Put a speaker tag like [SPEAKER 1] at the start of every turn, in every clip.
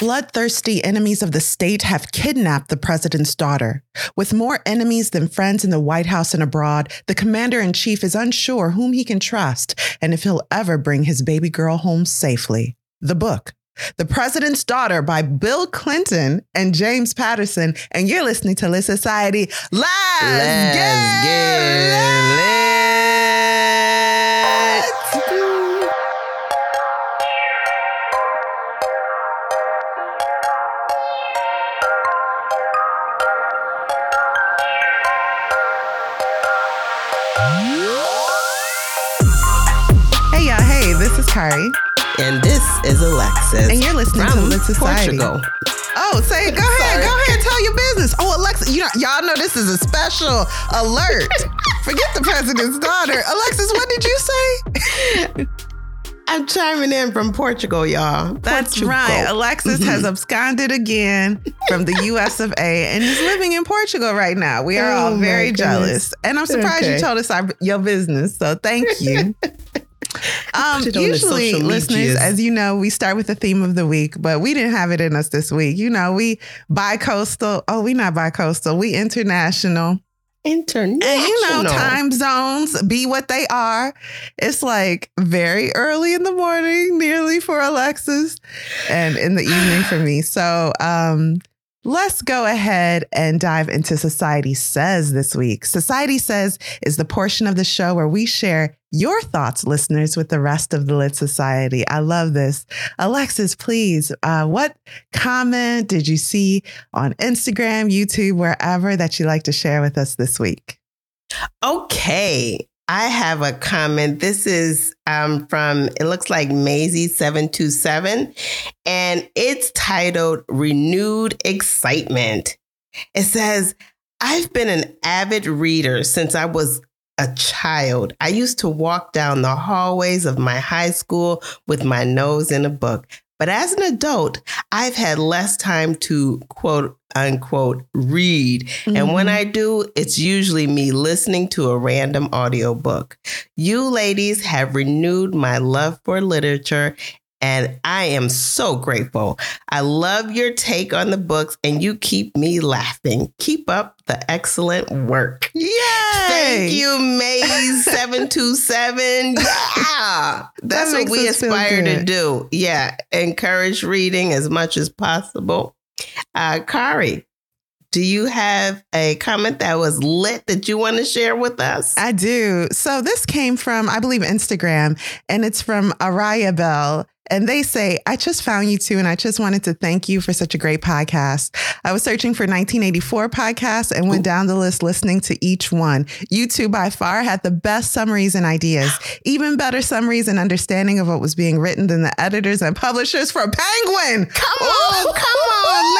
[SPEAKER 1] bloodthirsty enemies of the state have kidnapped the president's daughter. With more enemies than friends in the White House and abroad, the commander in chief is unsure whom he can trust and if he'll ever bring his baby girl home safely. The book, The President's Daughter by Bill Clinton and James Patterson. And you're listening to Lit Society. Let's,
[SPEAKER 2] Let's
[SPEAKER 1] get,
[SPEAKER 2] get
[SPEAKER 1] Kari.
[SPEAKER 2] And this is Alexis.
[SPEAKER 1] And you're listening to Lit Society.
[SPEAKER 2] Portugal.
[SPEAKER 1] Oh, say. Go ahead. Go ahead. Tell your business. Oh, Alexis, you know, y'all know this is a special alert. Forget the president's daughter. Alexis, what did you say?
[SPEAKER 2] I'm chiming in from Portugal, y'all.
[SPEAKER 1] That's
[SPEAKER 2] Portugal.
[SPEAKER 1] right. Alexis has mm-hmm. absconded again from the US of A and is living in Portugal right now. We are
[SPEAKER 2] Oh,
[SPEAKER 1] all very jealous. And I'm surprised you told us our, your business. So thank you. Um,
[SPEAKER 2] Put it on the
[SPEAKER 1] usually, listeners, as you know, we start with the theme of the week, but we didn't have it in us this week. You know, we bi-coastal. Oh, we not bi-coastal. We international.
[SPEAKER 2] International.
[SPEAKER 1] And you know, time zones be what they are. It's like very early in the morning, nearly for Alexis, and in the evening for me. So, um, let's go ahead and dive into Society Says this week. Society Says is the portion of the show where we share your thoughts, listeners, with the rest of the Lit Society. I love this. Alexis, please, uh, what comment did you see on Instagram, YouTube, wherever that you like to share with us this week?
[SPEAKER 2] Okay. I have a comment. This is um, from, it looks like Maisie727, and it's titled Renewed Excitement. It says, I've been an avid reader since I was a child. I used to walk down the hallways of my high school with my nose in a book. But as an adult, I've had less time to quote unquote read. And when mm-hmm. I do, it's usually me listening to a random audiobook. You ladies have renewed my love for literature. And I am so grateful. I love your take on the books and you keep me laughing. Keep up the excellent work.
[SPEAKER 1] Yay!
[SPEAKER 2] Thank you, May727. Yeah. That's what we aspire to do. Yeah. Encourage reading as much as possible. Uh, Kari, do you have a comment that was lit that you want to share with us?
[SPEAKER 1] I do. So this came from, I believe, Instagram, and it's from Araya Bell. And they say, I just found you too, and I just wanted to thank you for such a great podcast. I was searching for 1984 podcasts and went down the list listening to each one. You two by far had the best summaries and ideas, even better summaries and understanding of what was being written than the editors and publishers for Penguin.
[SPEAKER 2] come on, come on.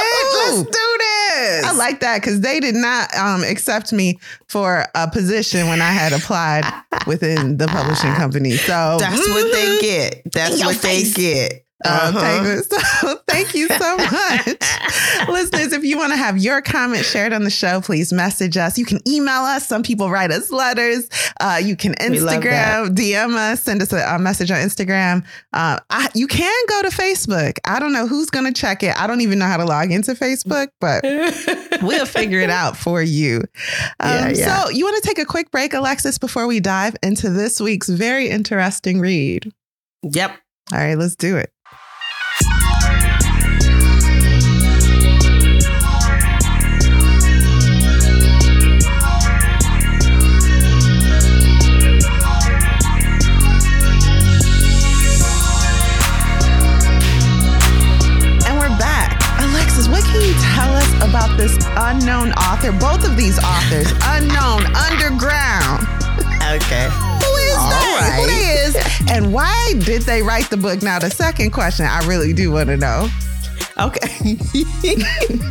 [SPEAKER 2] Let's do this.
[SPEAKER 1] I like that because they did not um, accept me for a position when I had applied within the publishing company. So
[SPEAKER 2] That's what they get. That's what they get.
[SPEAKER 1] Uh,
[SPEAKER 2] Uh-huh.
[SPEAKER 1] Penguin. So thank you so much. Listeners, if you want to have your comment shared on the show, please message us. You can email us. Some people write us letters. Uh, you can Instagram, DM us, send us a, a message on Instagram. Uh, I, you can go to Facebook. I don't know who's going to check it. I don't even know how to log into Facebook, but we'll figure it out for you. Um,
[SPEAKER 2] Yeah, yeah.
[SPEAKER 1] So, you want to take a quick break, Alexis, before we dive into this week's very interesting read?
[SPEAKER 2] Yep.
[SPEAKER 1] All right, let's do it. This unknown author? Both of these authors, unknown, underground.
[SPEAKER 2] Okay.
[SPEAKER 1] Who is
[SPEAKER 2] All
[SPEAKER 1] that? Who
[SPEAKER 2] right.
[SPEAKER 1] they is? And why did they write the book? Now, the second question I really do want to know.
[SPEAKER 2] Okay.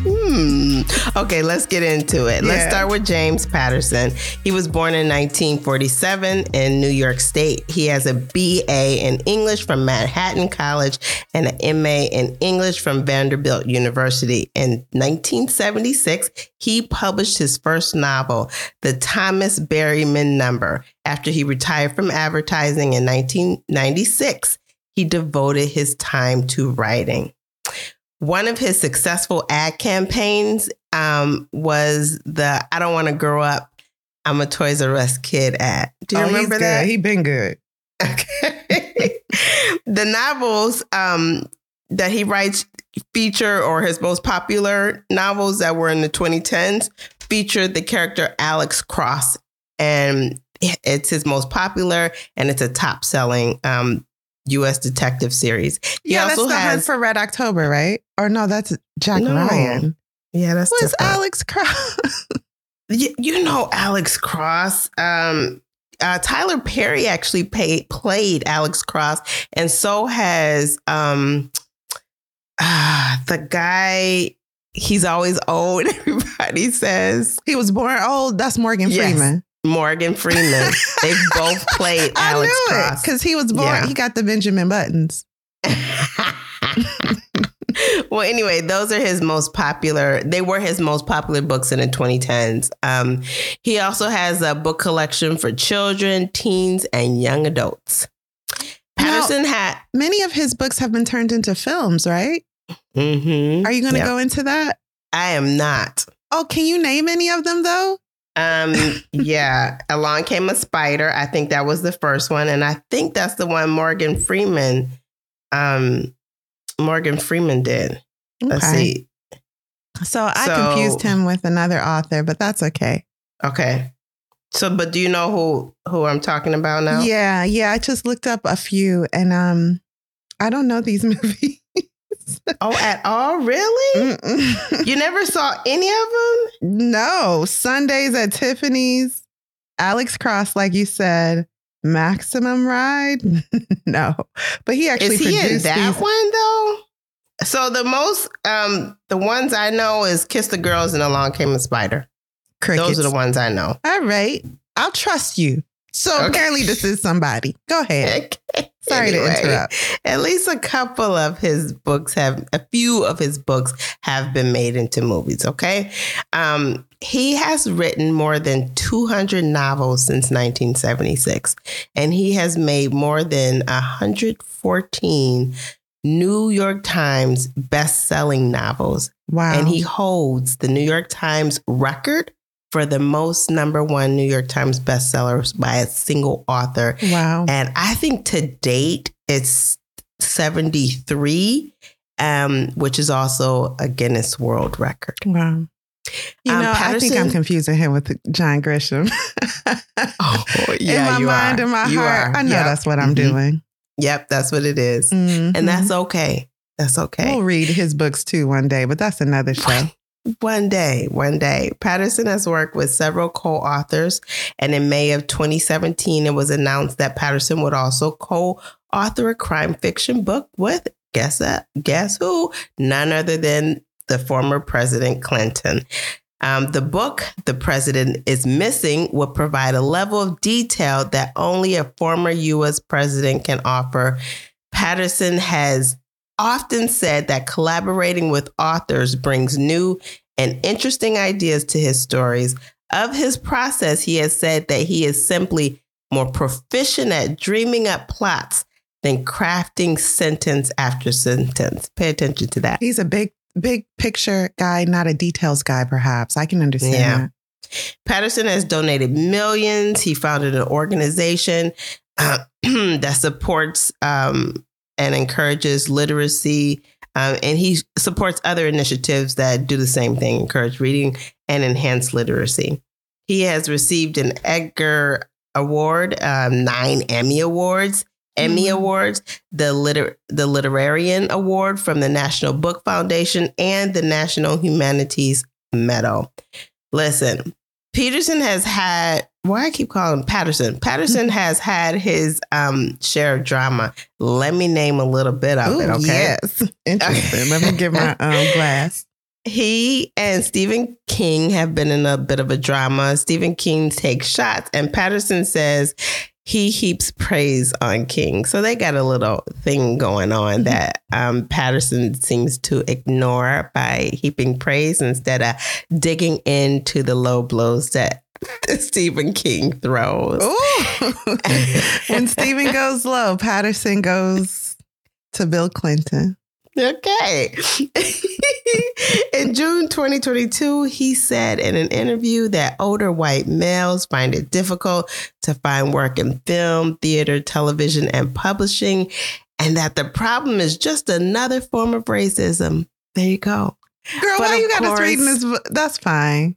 [SPEAKER 2] hmm. Okay, let's get into it. Let's start with James Patterson. He was born in 1947 in New York State. He has a BA in English from Manhattan College and an MA in English from Vanderbilt University. In 1976, he published his first novel, The Thomas Berryman Number. After he retired from advertising in 1996, he devoted his time to writing. One of his successful ad campaigns um, was the "I don't want to grow up, I'm a Toys R Us kid" ad. Do you
[SPEAKER 1] Oh, he's
[SPEAKER 2] remember
[SPEAKER 1] good.
[SPEAKER 2] that?
[SPEAKER 1] He been good.
[SPEAKER 2] Okay. the novels um, that he writes feature, or his most popular novels that were in the 2010s, featured the character Alex Cross. And it's his most popular and it's a top selling um, U.S. detective series. He
[SPEAKER 1] yeah,
[SPEAKER 2] also
[SPEAKER 1] that's the Hunt for Red October, right? Or no, that's Jack
[SPEAKER 2] No.
[SPEAKER 1] Ryan.
[SPEAKER 2] Yeah, that's
[SPEAKER 1] Who's. Alex Cross?
[SPEAKER 2] you, you know Alex Cross. Um, uh, Tyler Perry actually paid, played Alex Cross, and so has um, ah, the guy. He's always old. Everybody says
[SPEAKER 1] he was born old. That's Morgan
[SPEAKER 2] Yes.
[SPEAKER 1] Freeman.
[SPEAKER 2] Morgan Freeman. They've both played
[SPEAKER 1] I
[SPEAKER 2] Alex
[SPEAKER 1] knew
[SPEAKER 2] Cross.
[SPEAKER 1] because he was born.
[SPEAKER 2] Yeah.
[SPEAKER 1] He got the Benjamin Buttons.
[SPEAKER 2] well, anyway, those are his most popular. They were his most popular books in the 2010s. Um, he also has a book collection for children, teens, and young adults. Patterson had.
[SPEAKER 1] Many of his books have been turned into films, right?
[SPEAKER 2] Mhm.
[SPEAKER 1] Are you going to
[SPEAKER 2] Yeah.
[SPEAKER 1] go into that?
[SPEAKER 2] I am not.
[SPEAKER 1] Oh, can you name any of them though?
[SPEAKER 2] Um, yeah, along came a spider. I think that was the first one, and I think that's the one Morgan Freeman. Um, Morgan Freeman did. Let's
[SPEAKER 1] Okay.
[SPEAKER 2] see.
[SPEAKER 1] So I
[SPEAKER 2] So-
[SPEAKER 1] confused him with another author, but that's okay.
[SPEAKER 2] Okay. So, but do you know who who I'm talking about now?
[SPEAKER 1] Yeah, yeah. I just looked up a few, and um, I don't know these movies.
[SPEAKER 2] Oh, at all? Really?
[SPEAKER 1] Mm-mm.
[SPEAKER 2] You never saw any of them?
[SPEAKER 1] no, Sundays at Tiffany's, Alex Cross, like you said, Maximum Ride. no, but he actually
[SPEAKER 2] Is he in that
[SPEAKER 1] these.
[SPEAKER 2] one though? So the most, um, the ones I know is "Kiss the Girls" and "Along Came a Spider."
[SPEAKER 1] Crickets.
[SPEAKER 2] Those are the ones I know.
[SPEAKER 1] All right, I'll trust you. So
[SPEAKER 2] Okay.
[SPEAKER 1] apparently, this is somebody. Go ahead.
[SPEAKER 2] Okay.
[SPEAKER 1] Sorry
[SPEAKER 2] Anyway,
[SPEAKER 1] to interrupt.
[SPEAKER 2] At least a couple of his books have, a few of his books have been made into movies. Okay. Um, he has written more than 200 novels since 1976, and he has made more than 114 New York Times best-selling novels,
[SPEAKER 1] Wow.
[SPEAKER 2] and he holds the New York Times record for the most number one New York Times bestsellers by a single author.
[SPEAKER 1] wow.
[SPEAKER 2] And I think to date it's 73, um, which is also a Guinness World Record.
[SPEAKER 1] Wow. You
[SPEAKER 2] Um,
[SPEAKER 1] know, I think I'm confusing him with John Grisham.
[SPEAKER 2] Oh,
[SPEAKER 1] in my mind, in my
[SPEAKER 2] You
[SPEAKER 1] heart,
[SPEAKER 2] are.
[SPEAKER 1] I know
[SPEAKER 2] Yep.
[SPEAKER 1] that's what I'm
[SPEAKER 2] Mhm.
[SPEAKER 1] doing.
[SPEAKER 2] Yep, that's what it is.
[SPEAKER 1] Mhm.
[SPEAKER 2] And that's okay. That's okay.
[SPEAKER 1] We'll read his books too one day, but that's another show.
[SPEAKER 2] One day, one day. Patterson has worked with several co authors, and in May of 2017, it was announced that Patterson would also co author a crime fiction book with, guess that, guess who? None other than the former President Clinton. Um, the book, The President is Missing, will provide a level of detail that only a former U.S. president can offer. Patterson has often said that collaborating with authors brings new and interesting ideas to his stories. Of his process, he has said that he is simply more proficient at dreaming up plots than crafting sentence after sentence. Pay attention to that.
[SPEAKER 1] He's a big, big picture guy, not a details guy, perhaps. I can understand
[SPEAKER 2] Yeah.
[SPEAKER 1] that.
[SPEAKER 2] Patterson has donated millions. He founded an organization uh, that supports um, and encourages literacy. Um, and he supports other initiatives that do the same thing, encourage reading and enhance literacy. He has received an Edgar Award, um, nine Emmy Awards, Emmy
[SPEAKER 1] Mhm.
[SPEAKER 2] Awards, the liter- the Literarian Award from the National Book Foundation, and the National Humanities Medal. Listen, Peterson has had why I keep calling him Patterson. Patterson has had his um share of drama. Let me name a little bit of
[SPEAKER 1] Ooh,
[SPEAKER 2] it, okay?
[SPEAKER 1] Yes. Interesting. Let me get my um, glass.
[SPEAKER 2] He and Stephen King have been in a bit of a drama. Stephen King takes shots, and Patterson says he heaps praise on King. So they got a little thing going on that um, Patterson seems to ignore by heaping praise instead of digging into the low blows that Stephen King throws.
[SPEAKER 1] When Stephen goes low, Patterson goes to Bill Clinton.
[SPEAKER 2] Okay. in June 2022, he said in an interview that older white males find it difficult to find work in film, theater, television, and publishing, and that the problem is just another form of racism. There you go.
[SPEAKER 1] Girl,
[SPEAKER 2] But
[SPEAKER 1] why you got
[SPEAKER 2] to
[SPEAKER 1] reading this? That's fine.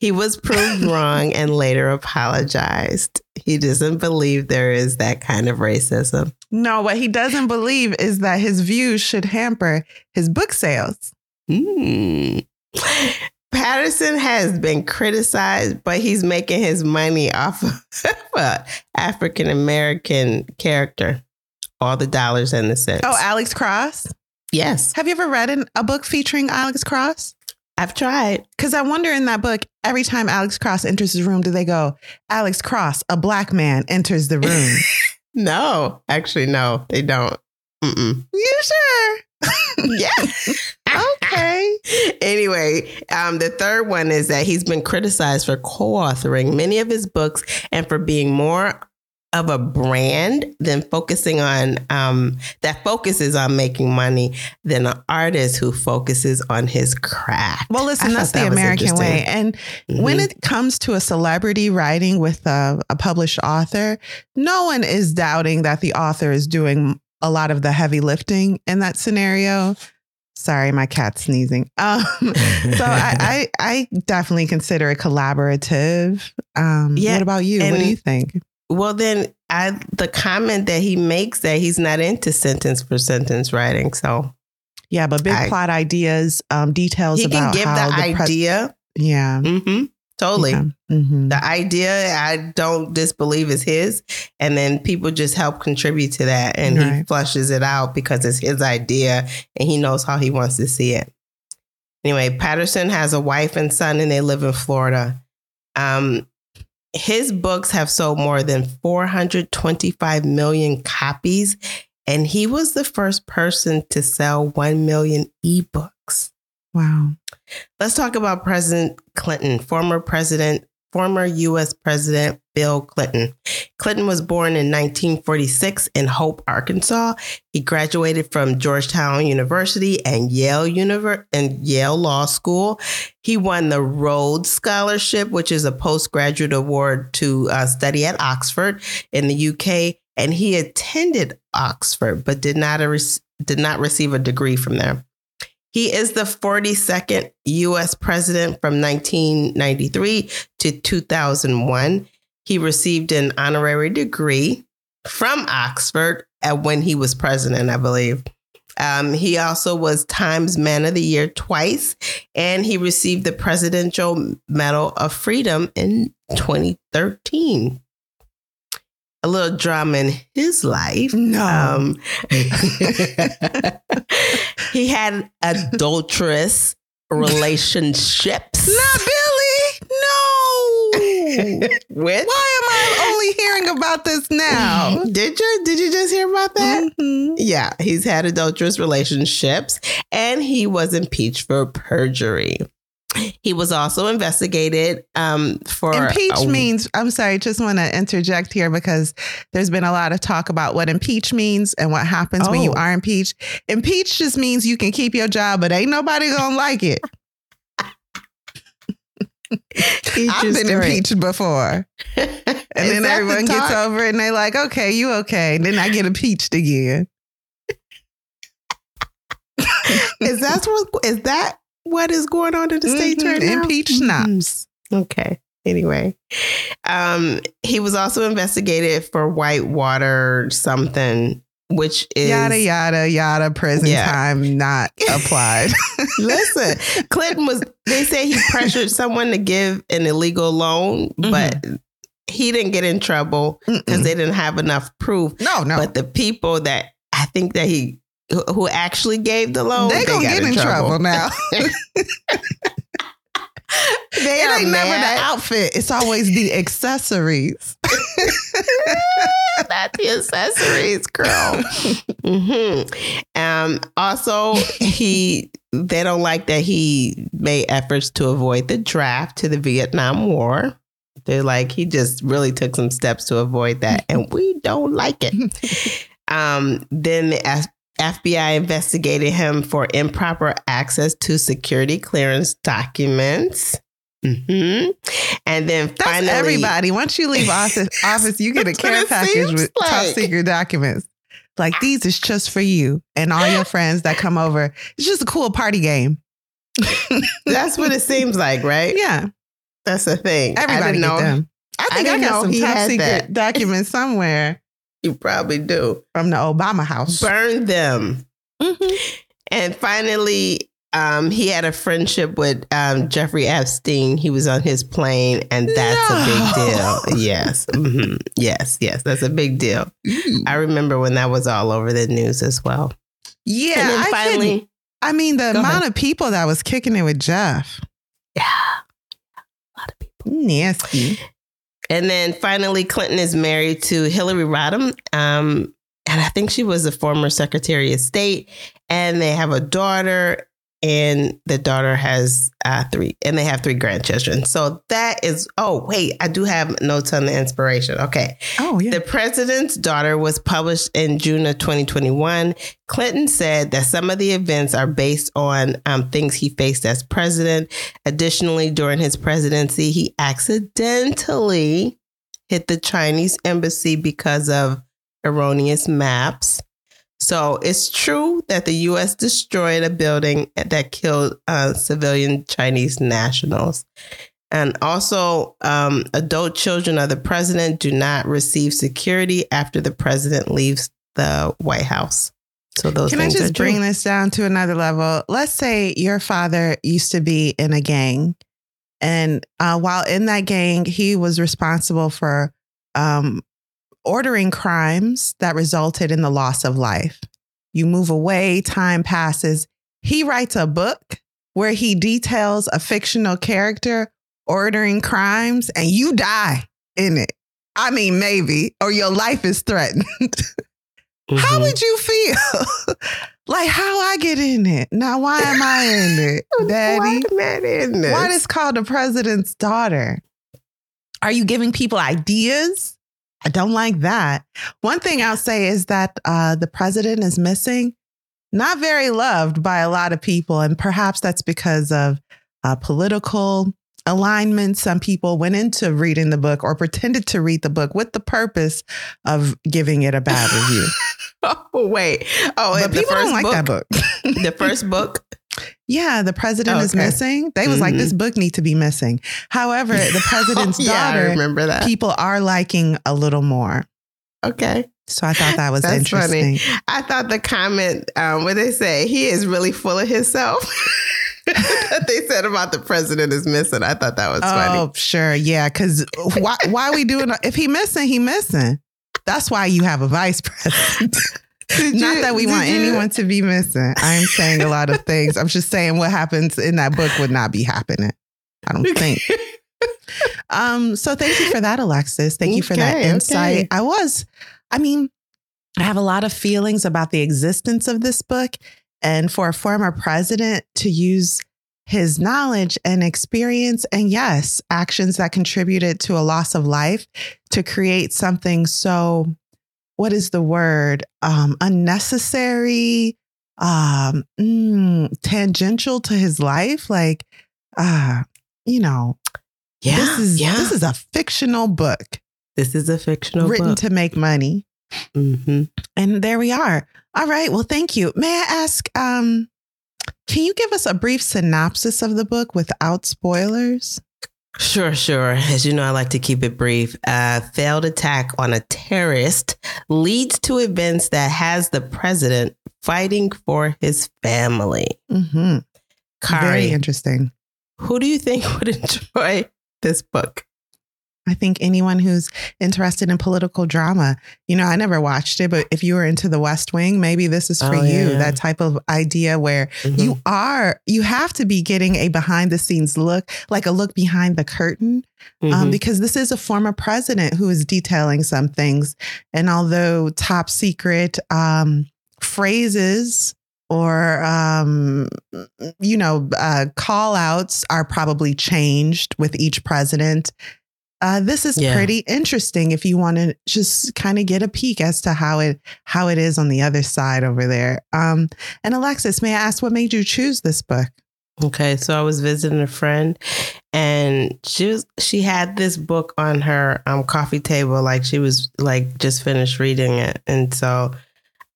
[SPEAKER 2] He was proved wrong and later apologized. He doesn't believe there is that kind of racism.
[SPEAKER 1] No, what he doesn't believe is that his views should hamper his book sales.
[SPEAKER 2] Hmm. Patterson has been criticized, but he's making his money off of an African American character. All the dollars and the cents.
[SPEAKER 1] Oh, Alex Cross.
[SPEAKER 2] yes,
[SPEAKER 1] Have you ever read an, a book featuring Alex Cross?
[SPEAKER 2] I've tried.
[SPEAKER 1] Because I wonder in that book, every time Alex Cross enters the room, do they go, Alex Cross, a black man enters the room?
[SPEAKER 2] No, actually, no, they don't. Mm-mm.
[SPEAKER 1] you sure?
[SPEAKER 2] Yeah.
[SPEAKER 1] Okay.
[SPEAKER 2] anyway, um, the third one is that he's been criticized for co-authoring many of his books and for being more of a brand than focusing on um, that focuses on making money than an artist who focuses on his craft.
[SPEAKER 1] Well, listen,
[SPEAKER 2] I
[SPEAKER 1] that's the
[SPEAKER 2] that
[SPEAKER 1] American way. And when
[SPEAKER 2] Mhm.
[SPEAKER 1] it comes to a celebrity writing with a, a published author, no one is doubting that the author is doing a lot of the heavy lifting in that scenario. Sorry, my cat's sneezing. Um, so I, I, I definitely consider it collaborative. Um,
[SPEAKER 2] Yeah,
[SPEAKER 1] what about you? What do you think?
[SPEAKER 2] Well, then I the comment that he makes that he's not into sentence for sentence writing, so
[SPEAKER 1] Yeah, but big
[SPEAKER 2] I-
[SPEAKER 1] plot ideas, um, details
[SPEAKER 2] he can give
[SPEAKER 1] how
[SPEAKER 2] the,
[SPEAKER 1] the, pres-
[SPEAKER 2] idea.
[SPEAKER 1] yeah,
[SPEAKER 2] hmm totally.
[SPEAKER 1] yeah. Mhm.
[SPEAKER 2] the idea I don't disbelieve is his, and then people just help contribute to that, and he flushes it out because it's his idea, and he knows how he wants to see it. Anyway, Patterson has a wife and son, and they live in Florida. Um, his books have sold more than 425 million copies, and he was the first person to sell 1 million ebooks.
[SPEAKER 1] Wow.
[SPEAKER 2] Let's talk about President Clinton, former president, former US President Bill Clinton. Clinton was born in 1946 in Hope, Arkansas. He graduated from Georgetown University and Yale Univer- and Yale Law School. He won the Rhodes Scholarship, which is a postgraduate award to uh, study at Oxford in the UK, and he attended Oxford but did not a did not receive a degree from there. He is the 42nd US president from 1993 to 2001. He received an honorary degree from Oxford when he was president, I believe. Um, he also was Times Man of the Year twice, and he received the Presidential Medal of Freedom in 2013. A little drama in his life.
[SPEAKER 1] No.
[SPEAKER 2] Um, he had adulterous relationships.
[SPEAKER 1] Not Billy. No.
[SPEAKER 2] With
[SPEAKER 1] Why am I only hearing about this now?
[SPEAKER 2] Did you did you just hear about that?
[SPEAKER 1] Mhm.
[SPEAKER 2] Yeah, he's had adulterous relationships and he was impeached for perjury. He was also investigated um, for
[SPEAKER 1] Impeach
[SPEAKER 2] a-
[SPEAKER 1] means, I'm sorry, just want to interject here because there's been a lot of talk about what impeach means and what happens when you
[SPEAKER 2] Oh.
[SPEAKER 1] are impeached. Impeach just means you can keep your job, but ain't nobody gonna like it. I've been
[SPEAKER 2] story.
[SPEAKER 1] impeached before. And then
[SPEAKER 2] that the
[SPEAKER 1] everyone gets over it and they're like, okay, you okay. And then I get impeached again.
[SPEAKER 2] Is that what is that what is going on in the states
[SPEAKER 1] Mhm.
[SPEAKER 2] right now?
[SPEAKER 1] Impeach
[SPEAKER 2] Mhm. Okay. Anyway, um, he was also investigated for whitewater something, which is
[SPEAKER 1] Yada, yada, yada, prison
[SPEAKER 2] Yeah.
[SPEAKER 1] time not applied.
[SPEAKER 2] Listen, Clinton was. They say he pressured someone to give an illegal loan, but he didn't get in trouble because they didn't have enough proof.
[SPEAKER 1] no, no.
[SPEAKER 2] But the people that I think that he who- who actually gave the loan,
[SPEAKER 1] they gonna
[SPEAKER 2] got
[SPEAKER 1] get in trouble, now.
[SPEAKER 2] They
[SPEAKER 1] it
[SPEAKER 2] are
[SPEAKER 1] ain't never the
[SPEAKER 2] mad.
[SPEAKER 1] outfit. It's always the accessories.
[SPEAKER 2] Not the accessories, girl. hmm Um, also, he they don't like that he made efforts to avoid the draft to the Vietnam War. They're like he just really took some steps to avoid that, and we don't like it. um, then the FBI investigated him for improper access to security clearance documents. hmm And then
[SPEAKER 1] That's
[SPEAKER 2] finally,
[SPEAKER 1] everybody. Once you leave office, office you get a care package with top secret documents. Like these is just for you and all your friends that come over. It's just a cool party game.
[SPEAKER 2] That's what it seems like, right?
[SPEAKER 1] Yeah,
[SPEAKER 2] That's the thing. I
[SPEAKER 1] everybody
[SPEAKER 2] didn't know.
[SPEAKER 1] them. I think I,
[SPEAKER 2] didn't
[SPEAKER 1] got some
[SPEAKER 2] he
[SPEAKER 1] top secret
[SPEAKER 2] that.
[SPEAKER 1] documents somewhere
[SPEAKER 2] You probably do.
[SPEAKER 1] from the Obama house.
[SPEAKER 2] Burn them.
[SPEAKER 1] Mhm.
[SPEAKER 2] And finally, um, he had a friendship with um, Jeffrey Epstein. He was on his plane, and that's a big deal. Yes, Mhm. yes, yes, that's a big deal. I remember when that was all over the news as well.
[SPEAKER 1] Yeah,
[SPEAKER 2] and then
[SPEAKER 1] I
[SPEAKER 2] finally,
[SPEAKER 1] finally. I mean, the amount
[SPEAKER 2] ahead.
[SPEAKER 1] of people that was kicking it with Jeff,
[SPEAKER 2] yeah, a lot of people.
[SPEAKER 1] nasty.
[SPEAKER 2] And then finally, Clinton is married to Hillary Rodham. Um, and I think she was a former Secretary of State. And they have a daughter, and the daughter has uh, three, and they have three grandchildren. So that is, oh, wait, I do have notes on the inspiration. Okay.
[SPEAKER 1] Oh yeah.
[SPEAKER 2] The President's Daughter was published in June of 2021. Clinton said that some of the events are based on um, things he faced as president. Additionally, during his presidency, he accidentally hit the Chinese embassy because of erroneous maps. So it's true that the U.S. destroyed a building that killed uh, civilian Chinese nationals. And also, um, adult children of the president do not receive security after the president leaves the White House. So those
[SPEAKER 1] Can I
[SPEAKER 2] things are
[SPEAKER 1] just
[SPEAKER 2] true.
[SPEAKER 1] bring this down to another level? Let's say your father used to be in a gang, and uh, while in that gang, he was responsible for um, ordering crimes that resulted in the loss of life. You move away, time passes. He writes a book where he details a fictional character ordering crimes, and you die in it. I mean, maybe, or your life is threatened. How
[SPEAKER 2] Mhm.
[SPEAKER 1] would you feel? like how I get in it? Now why am I in it, Daddy?
[SPEAKER 2] Why am I in this?
[SPEAKER 1] Why is called the president's daughter? Are you giving people ideas? I don't like that. One thing I'll say is that uh, the president is missing, not very loved by a lot of people, and perhaps that's because of uh, political alignment. Some people went into reading the book or pretended to read the book with the purpose of giving it a bad review.
[SPEAKER 2] Oh wait! Oh,
[SPEAKER 1] but people
[SPEAKER 2] first
[SPEAKER 1] don't like
[SPEAKER 2] book,
[SPEAKER 1] that book.
[SPEAKER 2] the first book.
[SPEAKER 1] Yeah, the president is
[SPEAKER 2] Okay.
[SPEAKER 1] missing. They was like,
[SPEAKER 2] Mhm.
[SPEAKER 1] this book need to be missing. However, the president's
[SPEAKER 2] yeah, I
[SPEAKER 1] daughter,
[SPEAKER 2] remember that.
[SPEAKER 1] people are liking a little more.
[SPEAKER 2] Okay.
[SPEAKER 1] So I thought that was
[SPEAKER 2] That's
[SPEAKER 1] interesting.
[SPEAKER 2] I thought the comment, um, what they say, he is really full of himself. that they said about the president is missing. I thought that was funny.
[SPEAKER 1] Oh, sure, yeah. Because why? Why we doing? If he missing, he missing. That's why you have a vice president.
[SPEAKER 2] Did
[SPEAKER 1] Not
[SPEAKER 2] you-
[SPEAKER 1] that we want
[SPEAKER 2] you-
[SPEAKER 1] anyone to be missing. I'm saying a lot of things. I'm just saying what happens in that book would not be happening. I don't think. Um, so thank you for that, Alexis. Thank you for that insight.
[SPEAKER 2] okay.
[SPEAKER 1] I was, I mean, I have a lot of feelings about the existence of this book. And for a former president to use his knowledge and experience, and yes, actions that contributed to a loss of life to create something so, what is the word? Um, unnecessary, um, mm, tangential to his life. Like, uh, you know,
[SPEAKER 2] Yeah.
[SPEAKER 1] this is
[SPEAKER 2] yeah.
[SPEAKER 1] this is a fictional book
[SPEAKER 2] This is a fictional
[SPEAKER 1] written
[SPEAKER 2] book.
[SPEAKER 1] to make money.
[SPEAKER 2] hmm
[SPEAKER 1] And there we are. All right. Well, thank you. May I ask, um, can you give us a brief synopsis of the book without spoilers?
[SPEAKER 2] Sure, sure. As you know, I like to keep it brief. A failed attack on a terrorist leads to events that has the president fighting for his family.
[SPEAKER 1] Mm-hmm. Very interesting.
[SPEAKER 2] who do you think would enjoy this book?
[SPEAKER 1] I think anyone who's interested in political drama, you know, I never watched it, but if you were into the West Wing, maybe this is for
[SPEAKER 2] Oh,
[SPEAKER 1] you.
[SPEAKER 2] yeah.
[SPEAKER 1] That type of idea where you are, you have to be getting a behind the scenes look, like a look behind the curtain um,
[SPEAKER 2] Mhm.
[SPEAKER 1] because this is a former president who is detailing some things. And although top secret um, phrases or, um, you know, uh, call outs are probably changed with each president, Uh, this is
[SPEAKER 2] Yeah.
[SPEAKER 1] pretty interesting if you want to just kind of get a peek as to how it how it is on the other side over there. Um, and Alexis, may I ask what made you choose this book?
[SPEAKER 2] Okay, so I was visiting a friend, and she was she had this book on her um coffee table, like she was like just finished reading it, and so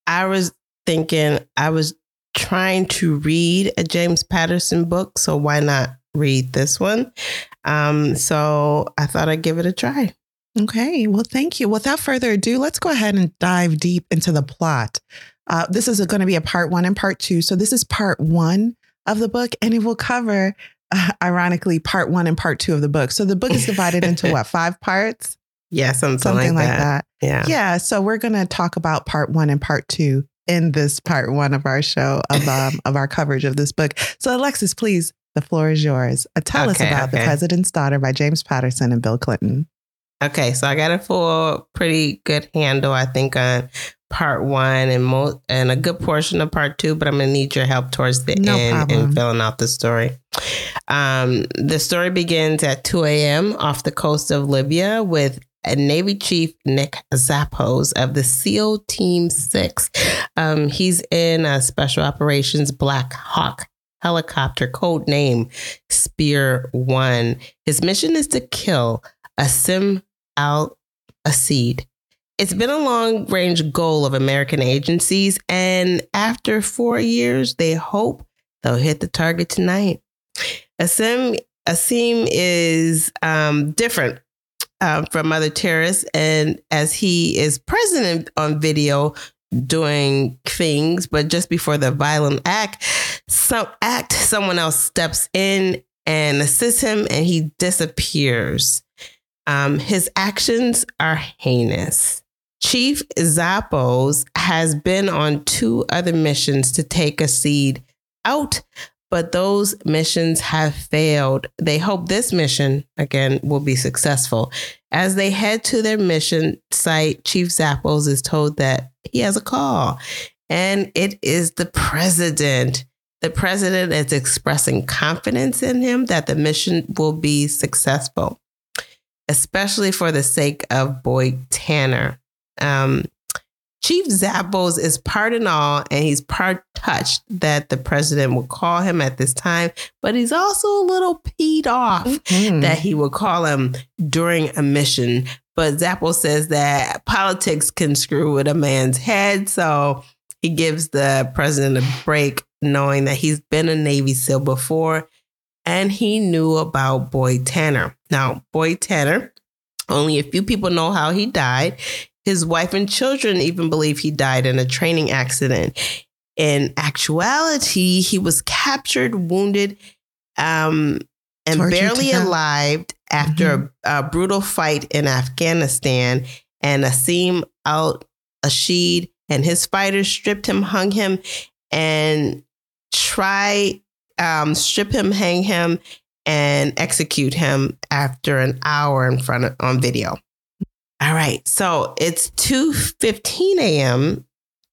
[SPEAKER 2] I was thinking I was trying to read a James Patterson book, so why not read this one? Um, so I thought I'd give it a try.
[SPEAKER 1] Okay, well, thank you. Without further ado, let's go ahead and dive deep into the plot. Uh, this is going to be a part one and part two. So, this is part one of the book, and it will cover, uh, ironically, part one and part two of the book. So, the book is divided into what, five parts?
[SPEAKER 2] Yeah, something,
[SPEAKER 1] Something
[SPEAKER 2] like,
[SPEAKER 1] like
[SPEAKER 2] that.
[SPEAKER 1] that.
[SPEAKER 2] Yeah.
[SPEAKER 1] Yeah. So, we're going to talk about part one and part two in this part one of our show of, um, of our coverage of this book. So, Alexis, please, the floor is yours. Uh, tell us
[SPEAKER 2] Okay,
[SPEAKER 1] about The. President's Daughter by James Patterson and Bill Clinton.
[SPEAKER 2] Okay, so I got a full, pretty good handle, I think, on part one and and a good portion of part two. But I'm gonna need your help towards the
[SPEAKER 1] No
[SPEAKER 2] end
[SPEAKER 1] problem.
[SPEAKER 2] in filling out the story. Um, the story begins at 2 a.m. off the coast of Libya with a Navy Chief Nick Zappos of the SEAL Team Six. Um, he's in a Special Operations Black Hawk helicopter, code name Spear One. His mission is to kill Asim Al Asheed. It's been a long range goal of American agencies, and after four years, they hope they'll hit the target tonight. Asim Asim is um, different um, from other terrorists, and as he is present on video doing things, but just before the violent act, some act, someone else steps in and assists him, and he disappears. Um, his actions are heinous. Chief Zappos has been on two other missions to take a seed out, but those missions have failed. They hope this mission, again, will be successful. As they head to their mission site, Chief Zappos is told that he has a call, and it is the president. The president is expressing confidence in him that the mission will be successful especially for the sake of Boyd Tanner. Um, Chief Zappos is part and all, and he's part touched that the president will call him at this time, but he's also a little peed off
[SPEAKER 1] Mhm.
[SPEAKER 2] that he will call him during a mission. But Zappos says that politics can screw with a man's head, so he gives the president a break, knowing that he's been a Navy SEAL before and he knew about Boyd Tanner. Now, Boyd Tanner, only a few people know how he died. His wife and children even believe he died in a training accident. In actuality, he was captured, wounded, um, and
[SPEAKER 1] Tortured
[SPEAKER 2] barely alive after a, a brutal fight in Afghanistan. And Asim Al Asheed and his fighters stripped him, hung him, and try um, strip him, hang him, and execute him after an hour in front of on video. All right, so it's two fifteen a.m.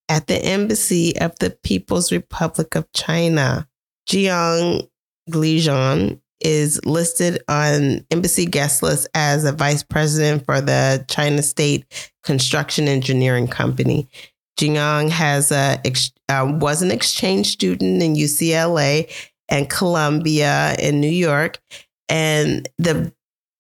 [SPEAKER 2] at the embassy of the People's Republic of China. Jiang Lijian is listed on embassy guest list as a vice president for the China State Construction Engineering Company. Jiang has a uh, was an exchange student in UCLA and Columbia in New York, and the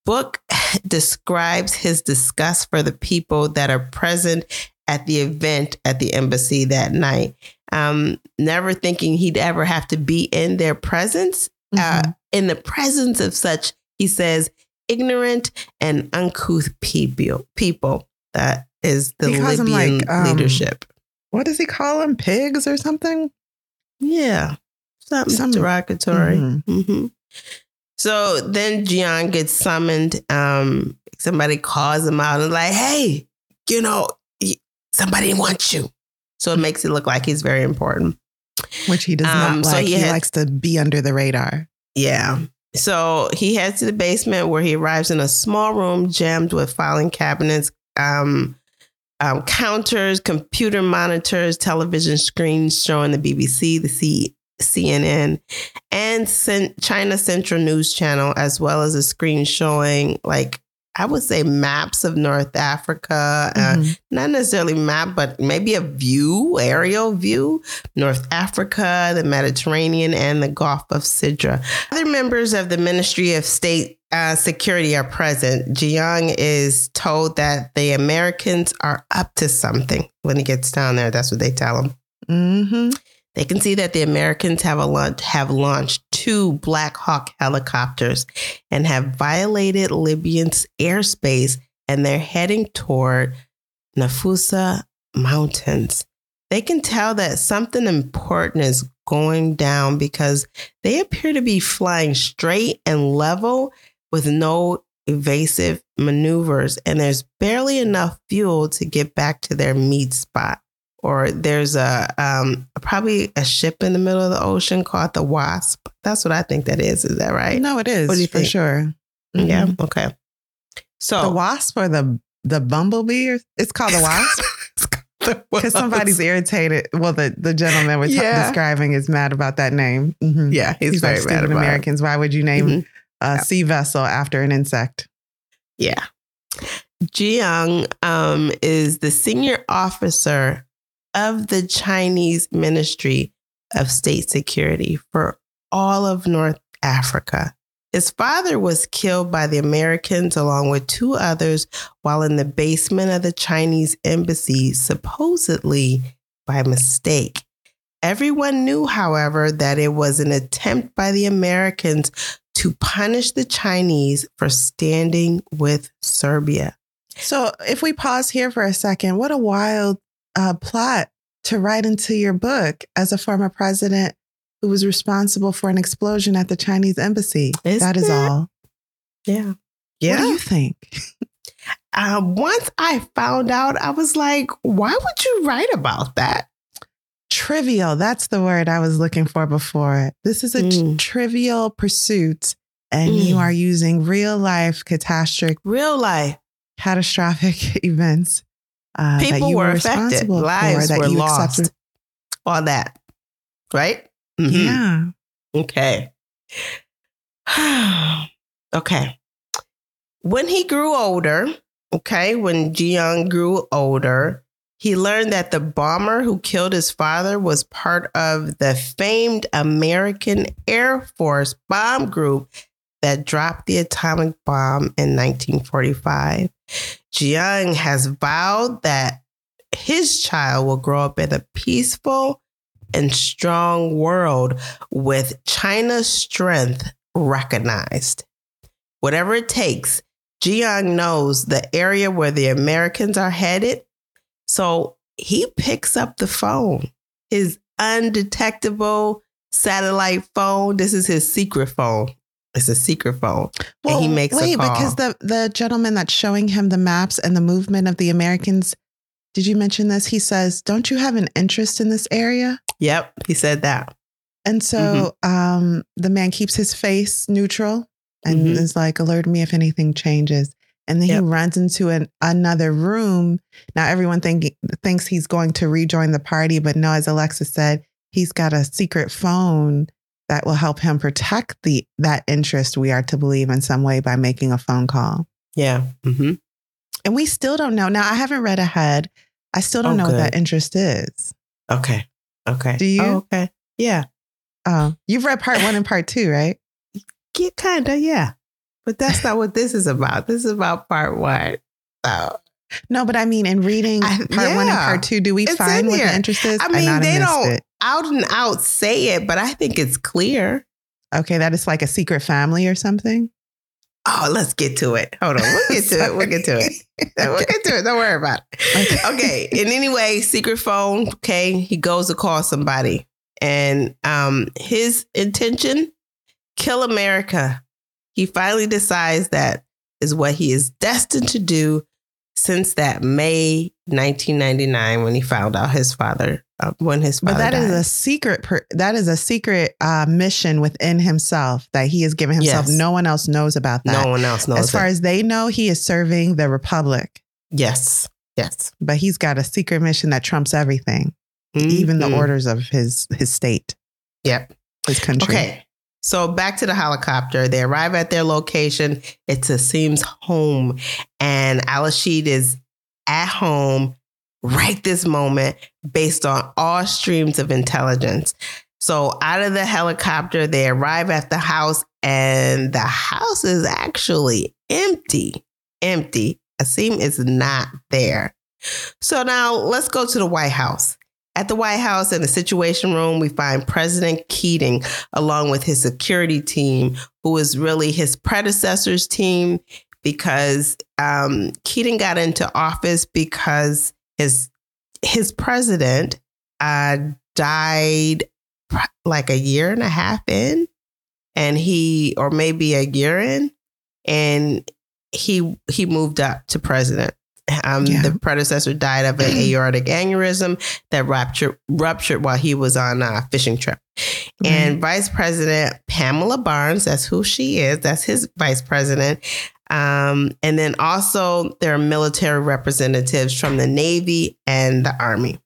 [SPEAKER 2] book describes his disgust for the people that are present at the event at the embassy that night. Um, never thinking he'd ever have to be in their presence, uh,
[SPEAKER 1] Mhm.
[SPEAKER 2] in the presence of such, he says, ignorant and uncouth people. People that is the
[SPEAKER 1] He
[SPEAKER 2] Libyan
[SPEAKER 1] like, um,
[SPEAKER 2] leadership.
[SPEAKER 1] what does he call them? Pigs or something?
[SPEAKER 2] Yeah, something
[SPEAKER 1] Some-
[SPEAKER 2] derogatory.
[SPEAKER 1] Mhm.
[SPEAKER 2] hmm So then Jiang gets summoned. Um, somebody calls him out and like, "Hey, you know, somebody wants you." So it makes it look like he's very important.
[SPEAKER 1] Which he does
[SPEAKER 2] Um,
[SPEAKER 1] not
[SPEAKER 2] so
[SPEAKER 1] like.
[SPEAKER 2] he
[SPEAKER 1] he
[SPEAKER 2] had-
[SPEAKER 1] likes to be under the radar.
[SPEAKER 2] Yeah. So he heads to the basement where he arrives in a small room jammed with filing cabinets, um, um, counters, computer monitors, television screens showing the BBC, the C- CNN, and China Central News Channel, as well as a screen showing like I would say maps of North Africa, uh,
[SPEAKER 1] Mhm.
[SPEAKER 2] not necessarily map, but maybe a view, aerial view, North Africa, the Mediterranean, and the Gulf of Sidra. Other members of the Ministry of State uh, Security are present. Jiang is told that the Americans are up to something when he gets down there. That's what they tell him.
[SPEAKER 1] Mhm.
[SPEAKER 2] They can see that the Americans have launch, have launched two Black Hawk helicopters and have violated Libyan's airspace, and they're heading toward Nafusa Mountains. They can tell that something important is going down because they appear to be flying straight and level with no evasive maneuvers, and there's barely enough fuel to get back to their meet spot or there's a um, probably a ship in the middle of the ocean called the Wasp. That's what I think that is. Is that right?
[SPEAKER 1] No, it is
[SPEAKER 2] What do you
[SPEAKER 1] for
[SPEAKER 2] think?
[SPEAKER 1] sure.
[SPEAKER 2] Yeah. Okay. So
[SPEAKER 1] The wasp or the the bumblebee? Or, it's called the wasp because somebody's irritated. Well, the the gentleman we're t- describing is mad about that name. Mhm.
[SPEAKER 2] yeah, he's,
[SPEAKER 1] He's,
[SPEAKER 2] very
[SPEAKER 1] like
[SPEAKER 2] mad about it.
[SPEAKER 1] Americans. Why would you name
[SPEAKER 2] Mhm.
[SPEAKER 1] a sea vessel after an insect?
[SPEAKER 2] Yeah. Jiang um, is the senior officer of the Chinese Ministry of State Security for all of North Africa. His father was killed by the Americans along with two others while in the basement of the Chinese embassy, supposedly by mistake. Everyone knew, however, that it was an attempt by the Americans to punish the Chinese for standing with Serbia.
[SPEAKER 1] So, if we pause here for a second, what a wild uh, plot to write into your book as a former president who was responsible for an explosion at the Chinese embassy.
[SPEAKER 2] Isn't
[SPEAKER 1] that is all.
[SPEAKER 2] Yeah. Yeah.
[SPEAKER 1] What do you think?
[SPEAKER 2] Uh, once I found out, I was like, why would you write about that?
[SPEAKER 1] Trivial. That's the word I was looking for before. This is a
[SPEAKER 2] Mm.
[SPEAKER 1] trivial pursuit, and you
[SPEAKER 2] Mm.
[SPEAKER 1] are using real life catastrophic,
[SPEAKER 2] Real life.
[SPEAKER 1] catastrophic events. Uh,
[SPEAKER 2] People
[SPEAKER 1] you
[SPEAKER 2] were affected.
[SPEAKER 1] for,
[SPEAKER 2] Lives
[SPEAKER 1] that
[SPEAKER 2] were lost.
[SPEAKER 1] accepted.
[SPEAKER 2] All that. Right? Mhm.
[SPEAKER 1] Yeah.
[SPEAKER 2] Okay. okay. When he grew older, okay, when Jiang grew older, he learned that the bomber who killed his father was part of the famed American Air Force bomb group that dropped the atomic bomb in 1945. Jiang has vowed that his child will grow up in a peaceful and strong world with China's strength recognized. Whatever it takes, Jiang knows the area where the Americans are headed. So he picks up the phone, his undetectable satellite phone. This is his secret phone. It's a secret phone. And he makes a
[SPEAKER 1] wait
[SPEAKER 2] call.
[SPEAKER 1] because the the gentleman that's showing him the maps and the movement of the Americans. Did you mention this? He says, "Don't you have an interest in this area?"
[SPEAKER 2] Yep, he said that.
[SPEAKER 1] And so
[SPEAKER 2] Mm-hmm.
[SPEAKER 1] um, the man keeps his face neutral and
[SPEAKER 2] Mhm.
[SPEAKER 1] is like, "Alert me if anything changes." And then
[SPEAKER 2] Yep.
[SPEAKER 1] he runs into an another room. Now everyone think, thinks he's going to rejoin the party, but no, as Alexis said, he's got a secret phone that will help him protect the that interest we are to believe in some way by making a phone call.
[SPEAKER 2] Yeah. Mm-hmm.
[SPEAKER 1] And we still don't know. Now I haven't read ahead. I still don't
[SPEAKER 2] Oh,
[SPEAKER 1] know what that interest is.
[SPEAKER 2] Okay. Okay.
[SPEAKER 1] Do you?
[SPEAKER 2] Oh, okay. Yeah.
[SPEAKER 1] Oh, you've read part one and part two, right?
[SPEAKER 2] Yeah, kinda, yeah. But that's not what this is about. This is about part one. So
[SPEAKER 1] No, but I mean, in reading
[SPEAKER 2] I-
[SPEAKER 1] part one and part two, do we
[SPEAKER 2] It's
[SPEAKER 1] find
[SPEAKER 2] in
[SPEAKER 1] what the interest is?
[SPEAKER 2] I mean,
[SPEAKER 1] have
[SPEAKER 2] they don't
[SPEAKER 1] it.
[SPEAKER 2] out and out say it, but I think it's clear.
[SPEAKER 1] Okay, that is like a secret family or something.
[SPEAKER 2] Oh, let's get to it. Hold on. We'll get to it. We'll get to it. We'll get to it. Don't worry about it. Okay. And anyway, secret phone. Okay. He goes to call somebody. And um his intention, kill America. He finally decides that is what he is destined to do since that May 1999 when he found out his father uh, when his father
[SPEAKER 1] But that is
[SPEAKER 2] died.
[SPEAKER 1] a secret. Per, that is a secret uh, mission within himself that he has given himself.
[SPEAKER 2] Yes.
[SPEAKER 1] No one else knows about that.
[SPEAKER 2] no one else knows.
[SPEAKER 1] as far
[SPEAKER 2] it.
[SPEAKER 1] as they know, he is serving the republic,
[SPEAKER 2] yes, yes,
[SPEAKER 1] but he's got a secret mission that trumps everything, even the
[SPEAKER 2] Mhm.
[SPEAKER 1] orders of his his state,
[SPEAKER 2] Yep.
[SPEAKER 1] his country.
[SPEAKER 2] Okay. So back to the helicopter. They arrive at their location. It's Asim's home. And Al-Rashid is at home right this moment based on all streams of intelligence. So out of the helicopter, they arrive at the house and the house is actually empty. Empty. Asim is not there. So now let's go to the White House. At the White House in the Situation Room, we find President Keating along with his security team, who is really his predecessor's team because um, Keating got into office because his his president uh, died like a year and a half in, and he or maybe a year in, and he he moved up to president. Um, yeah. The predecessor died of an aortic aneurysm that ruptured ruptured while he was on a fishing trip. Mm-hmm. And Vice President Pamela Barnes, that's who she is. That's his vice president. Um, and then also there are military representatives from the Navy and the Army.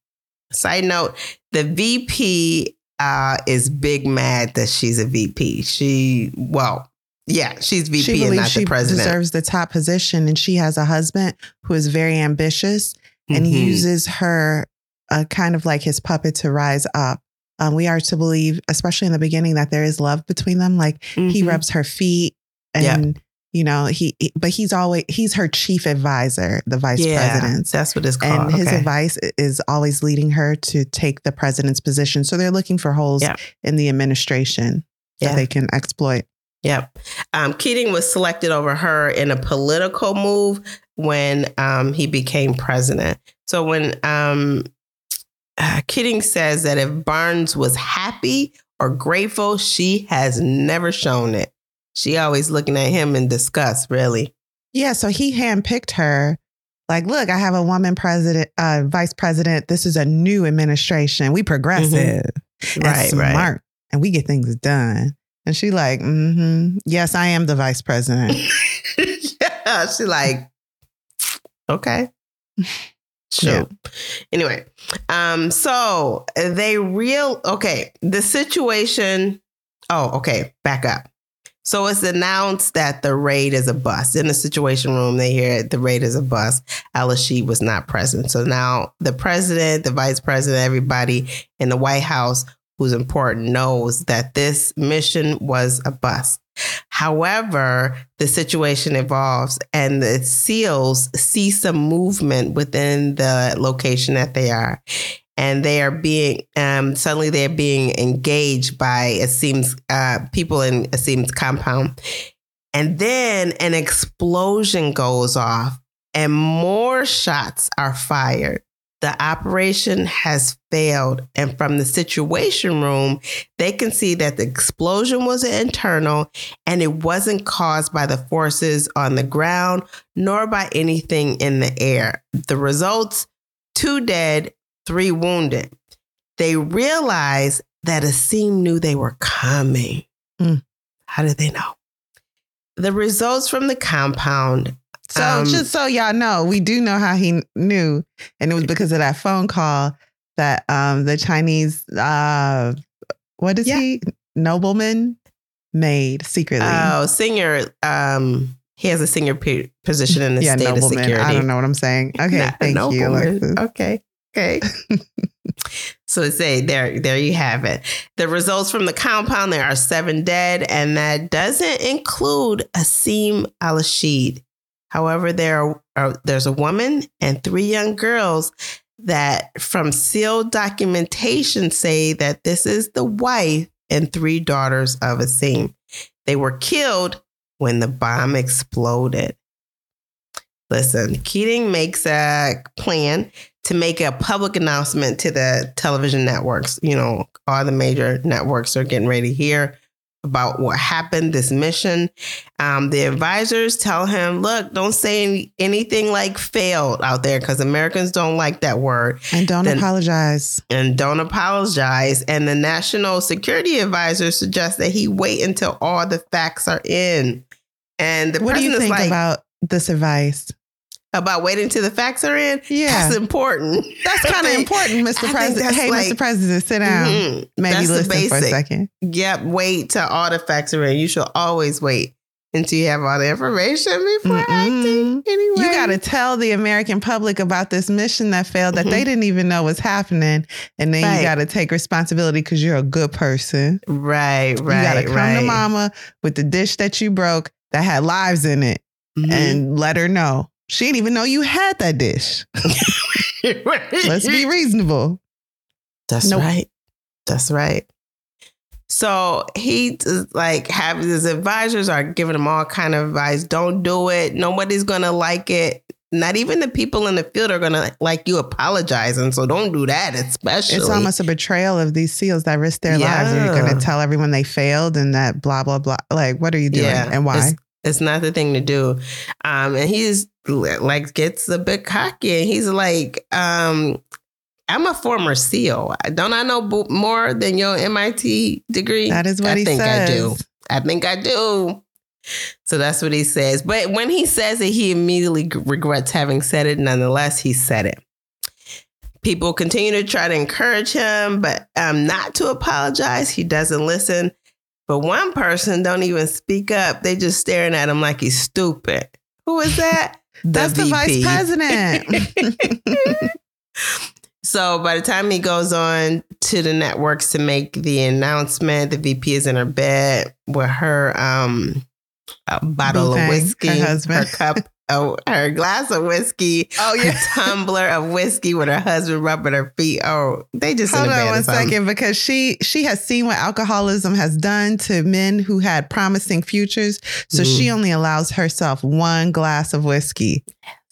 [SPEAKER 2] Side note: the VP uh, is big mad that she's a VP. She well, yeah, she's VP she and not
[SPEAKER 1] she
[SPEAKER 2] the president.
[SPEAKER 1] Deserves the top position, and she has a husband who is very ambitious and mm-hmm. uses her uh, kind of like his puppet to rise up. Um, we are to believe, especially in the beginning, that there is love between them. Like mm-hmm. he rubs her feet, and yep. you know he, but he's always he's her chief advisor, the vice yeah, president.
[SPEAKER 2] That's what it's called.
[SPEAKER 1] And his advice is always leading her to take the president's position. So they're looking for holes yep. in the administration that they can exploit.
[SPEAKER 2] Yep. Um, Keating was selected over her in a political move when um, he became president. So when um, uh, Keating says that if Barnes was happy or grateful, she has never shown it. She always looking at him in disgust, really.
[SPEAKER 1] Yeah. So he handpicked her. Like, look, I have a woman president, uh, vice president. This is a new administration. We progressive, mm-hmm. right, smart, right. and we get things done. And she like, mm-hmm. Yes, I am the vice president.
[SPEAKER 2] yeah. She like, okay. Sure. Yeah. Anyway, um, so they real okay, the situation. Oh, okay, back up. So it's announced that the raid is a bust. In the situation room, they hear the raid is a bust. Al-Rashid was not present. So now the president, the vice president, everybody in the White House who's important knows that this mission was a bust. However, the situation evolves and the SEALs see some movement within the location that they are. And they are being, um, suddenly they're being engaged by Asim's, uh, people in Asim's compound. And then an explosion goes off and more shots are fired the operation has failed. And from the situation room, they can see that the explosion was internal and it wasn't caused by the forces on the ground nor by anything in the air. The results two dead, three wounded. They realized that Asim knew they were coming. Mm. How did they know? The results from the compound
[SPEAKER 1] so um, just so y'all know, we do know how he knew, and it was because of that phone call that um the Chinese uh what is yeah. he nobleman made secretly.
[SPEAKER 2] Oh, senior. Um, he has a senior p- position in the yeah, state nobleman. of security.
[SPEAKER 1] I don't know what I'm saying. Okay, Not thank you. Alexis.
[SPEAKER 2] Okay, okay. so say there, there you have it. The results from the compound. There are seven dead, and that doesn't include Asim Al-Rashid. However, there are, there's a woman and three young girls that from sealed documentation say that this is the wife and three daughters of Asim. They were killed when the bomb exploded. Listen, Keating makes a plan to make a public announcement to the television networks. You know, all the major networks are getting ready here about what happened, this mission. Um, the advisors tell him, look, don't say any, anything like failed out there because Americans don't like that word.
[SPEAKER 1] And don't then, apologize.
[SPEAKER 2] And don't apologize. And the national security advisor suggests that he wait until all the facts are in. And the
[SPEAKER 1] what do you think
[SPEAKER 2] like,
[SPEAKER 1] about this advice?
[SPEAKER 2] About waiting till the facts are in.
[SPEAKER 1] Yeah.
[SPEAKER 2] That's important.
[SPEAKER 1] That's kind of important, Mr. President. Hey,
[SPEAKER 2] like-
[SPEAKER 1] Mr. President, sit down.
[SPEAKER 2] Mhm.
[SPEAKER 1] Maybe listen for a second.
[SPEAKER 2] Yep. Wait till all the facts are in. You should always wait until you have all the information before
[SPEAKER 1] Mm-mm.
[SPEAKER 2] acting. Anyway,
[SPEAKER 1] You got to tell the American public about this mission that failed that
[SPEAKER 2] Mhm.
[SPEAKER 1] they didn't even know was happening. And then
[SPEAKER 2] Right.
[SPEAKER 1] you got to take responsibility because you're a good person.
[SPEAKER 2] right, right.
[SPEAKER 1] you got to come
[SPEAKER 2] right.
[SPEAKER 1] to mama with the dish that you broke that had lives in it
[SPEAKER 2] Mhm.
[SPEAKER 1] and let her know. She didn't even know you had that dish. Let's be reasonable.
[SPEAKER 2] That's
[SPEAKER 1] Nope.
[SPEAKER 2] right. That's right. So he like have his advisors are giving him all kind of advice. Don't do it. Nobody's gonna like it. Not even the people in the field are gonna like you apologizing. So don't do that, especially.
[SPEAKER 1] It's almost a betrayal of these SEALs that risk their lives. Are you
[SPEAKER 2] Yeah.
[SPEAKER 1] going to tell everyone they failed and that blah, blah, blah? Like, what are you doing
[SPEAKER 2] Yeah,
[SPEAKER 1] and why?
[SPEAKER 2] It's, it's not the thing to do. Um, and he's like gets a bit cocky and he's like, um, I'm a former SEAL. Don't I know bo- more than your MIT degree?
[SPEAKER 1] that is what
[SPEAKER 2] I
[SPEAKER 1] he
[SPEAKER 2] think
[SPEAKER 1] says.
[SPEAKER 2] I think I do. I think I do. So that's what he says. But when he says it, he immediately regrets having said it. Nonetheless, he said it. People continue to try to encourage him, but um, not to apologize. He doesn't listen. But one person don't even speak up. They just staring at him like he's stupid. Who is that?
[SPEAKER 1] That's the vice president.
[SPEAKER 2] So by the time he goes on to the networks to make the announcement, the VP is in her bed with her um bottle of whiskey,
[SPEAKER 1] her husband.
[SPEAKER 2] cup, oh, her glass of whiskey,
[SPEAKER 1] oh,
[SPEAKER 2] a tumbler of whiskey with her husband rubbing her feet. Oh, they just
[SPEAKER 1] Hold on one second, because she she has seen what alcoholism has done to men who had promising futures. So
[SPEAKER 2] Mm.
[SPEAKER 1] she only allows herself one glass of whiskey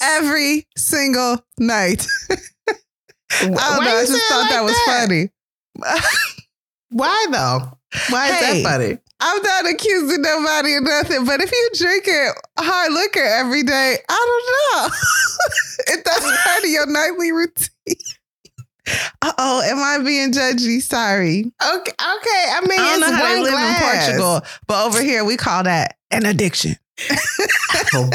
[SPEAKER 1] every single night. I don't
[SPEAKER 2] Why
[SPEAKER 1] know. I just thought
[SPEAKER 2] like
[SPEAKER 1] that was funny.
[SPEAKER 2] Why though? Why is
[SPEAKER 1] Hey.
[SPEAKER 2] that funny?
[SPEAKER 1] I'm not accusing nobody of nothing, but if you drinking hard liquor every day, I don't know if that's part of your nightly routine. Uh oh, am I being judgy? Sorry.
[SPEAKER 2] Okay, okay. I mean,
[SPEAKER 1] I don't
[SPEAKER 2] it's
[SPEAKER 1] know how they live
[SPEAKER 2] glass.
[SPEAKER 1] in Portugal, but over here we call that an addiction.
[SPEAKER 2] wow.